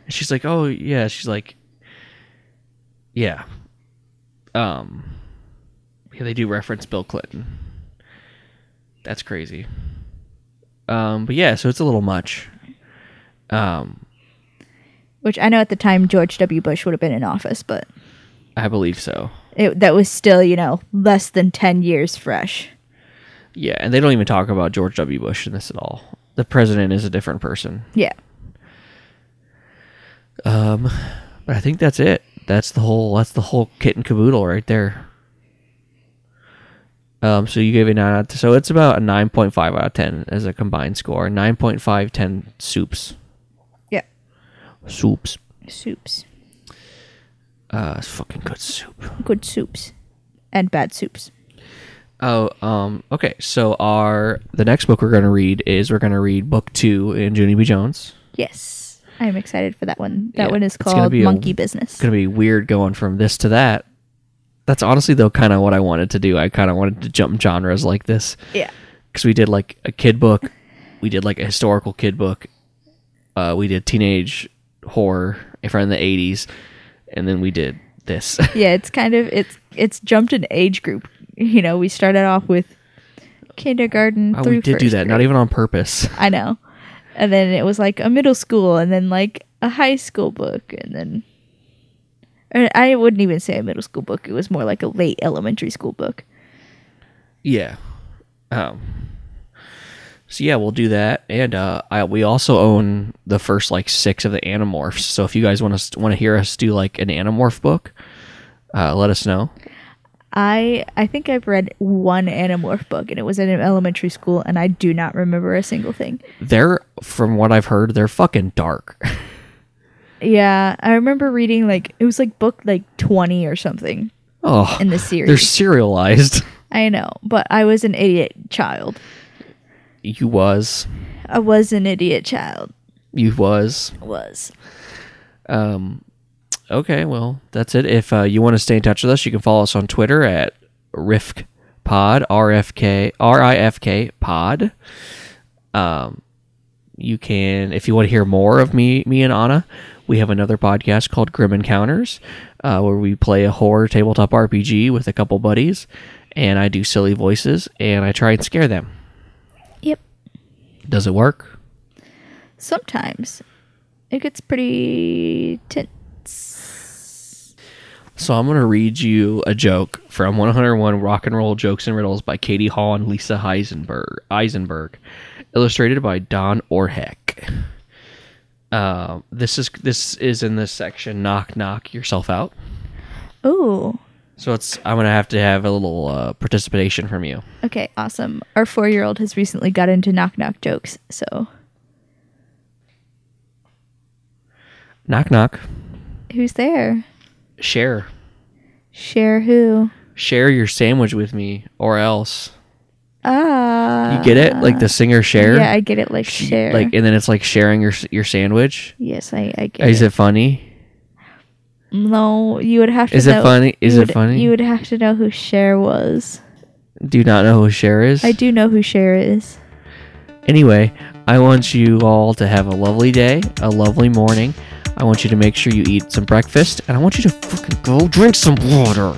She's like, "Oh, yeah." She's like, "Yeah." Um yeah, they do reference Bill Clinton. That's crazy. Um but yeah, so it's a little much. Um Which I know at the time George W. Bush would have been in office, but I believe so. it, that was still, you know, less than ten years fresh. Yeah, and they don't even talk about George W. Bush in this at all. The president is a different person. Yeah. Um but I think that's it. That's the whole that's the whole kit and caboodle right there. Um, so you gave it nine out. Of, So it's about a nine point five out of ten as a combined score. 9.5, 10 soups. Soups. Soups. Uh, it's fucking good soup. Good soups. And bad soups. Oh, um, okay. So our the next book we're gonna read is we're gonna read book two in Junie B. Jones. Yes. I'm excited for that one. That Yeah, one is called be a- Monkey Business. It's gonna be weird going from this to that. That's honestly though kind of what I wanted to do. I kind of wanted to jump genres like this. yeah. because we did like a kid book, we did like a historical kid book, uh, we did teenage horror from the '80s, and then we did this. Yeah, it's kind of it's it's jumped an age group. You know, we started off with kindergarten oh, we did do that, not even on purpose. I know. And then it was like a middle school and then like a high school book and then or I wouldn't even say a middle school book. It was more like a late elementary school book. Yeah. Um. So yeah, we'll do that, and uh, I, we also own the first like six of the Animorphs. So if you guys want to want to hear us do like an Animorph book, uh, let us know. I I think I've read one Animorph book and it was in elementary school and I do not remember a single thing. They're from what I've heard, they're fucking dark. Yeah, I remember reading like it was like book like 20 or something oh, in the series, they're serialized. I know, but I was an idiot child. You was, I was an idiot child. you was. Was. Um, okay, well, that's it. If uh, you want to stay in touch with us, you can follow us on Twitter at RIFK Pod, RFK, RIFK Pod. Um, you can, if you want to hear more of me, me and Anna, we have another podcast called Grim Encounters, uh, where we play a horror tabletop RPG with a couple buddies, and I do silly voices and I try and scare them. Does it work? Sometimes it gets pretty tense. So I'm going to read you a joke from 101 Rock and Roll Jokes and Riddles by Katy Hall and Lisa Heisenberg, Eisenberg, illustrated by Don Orehek. Uh, this is this is in this section. Knock knock yourself out. Ooh. So it's I'm gonna have to have a little uh, participation from you. Okay, awesome. Our four year old has recently got into knock knock jokes, so Knock knock. who's there? Share Share who? share your sandwich with me, or else. Ah. You get it? Like the singer Cher? Yeah, I get it. Like share. Like and then it's like sharing your your sandwich. yes, I, I get Is it. it funny? No, you would have to. Is it funny? Is you it funny? You would have to know who Cher was. Do you not know who Cher is? I do know who Cher is. Anyway, I want you all to have a lovely day, a lovely morning. I want you to make sure you eat some breakfast, and I want you to fucking go drink some water.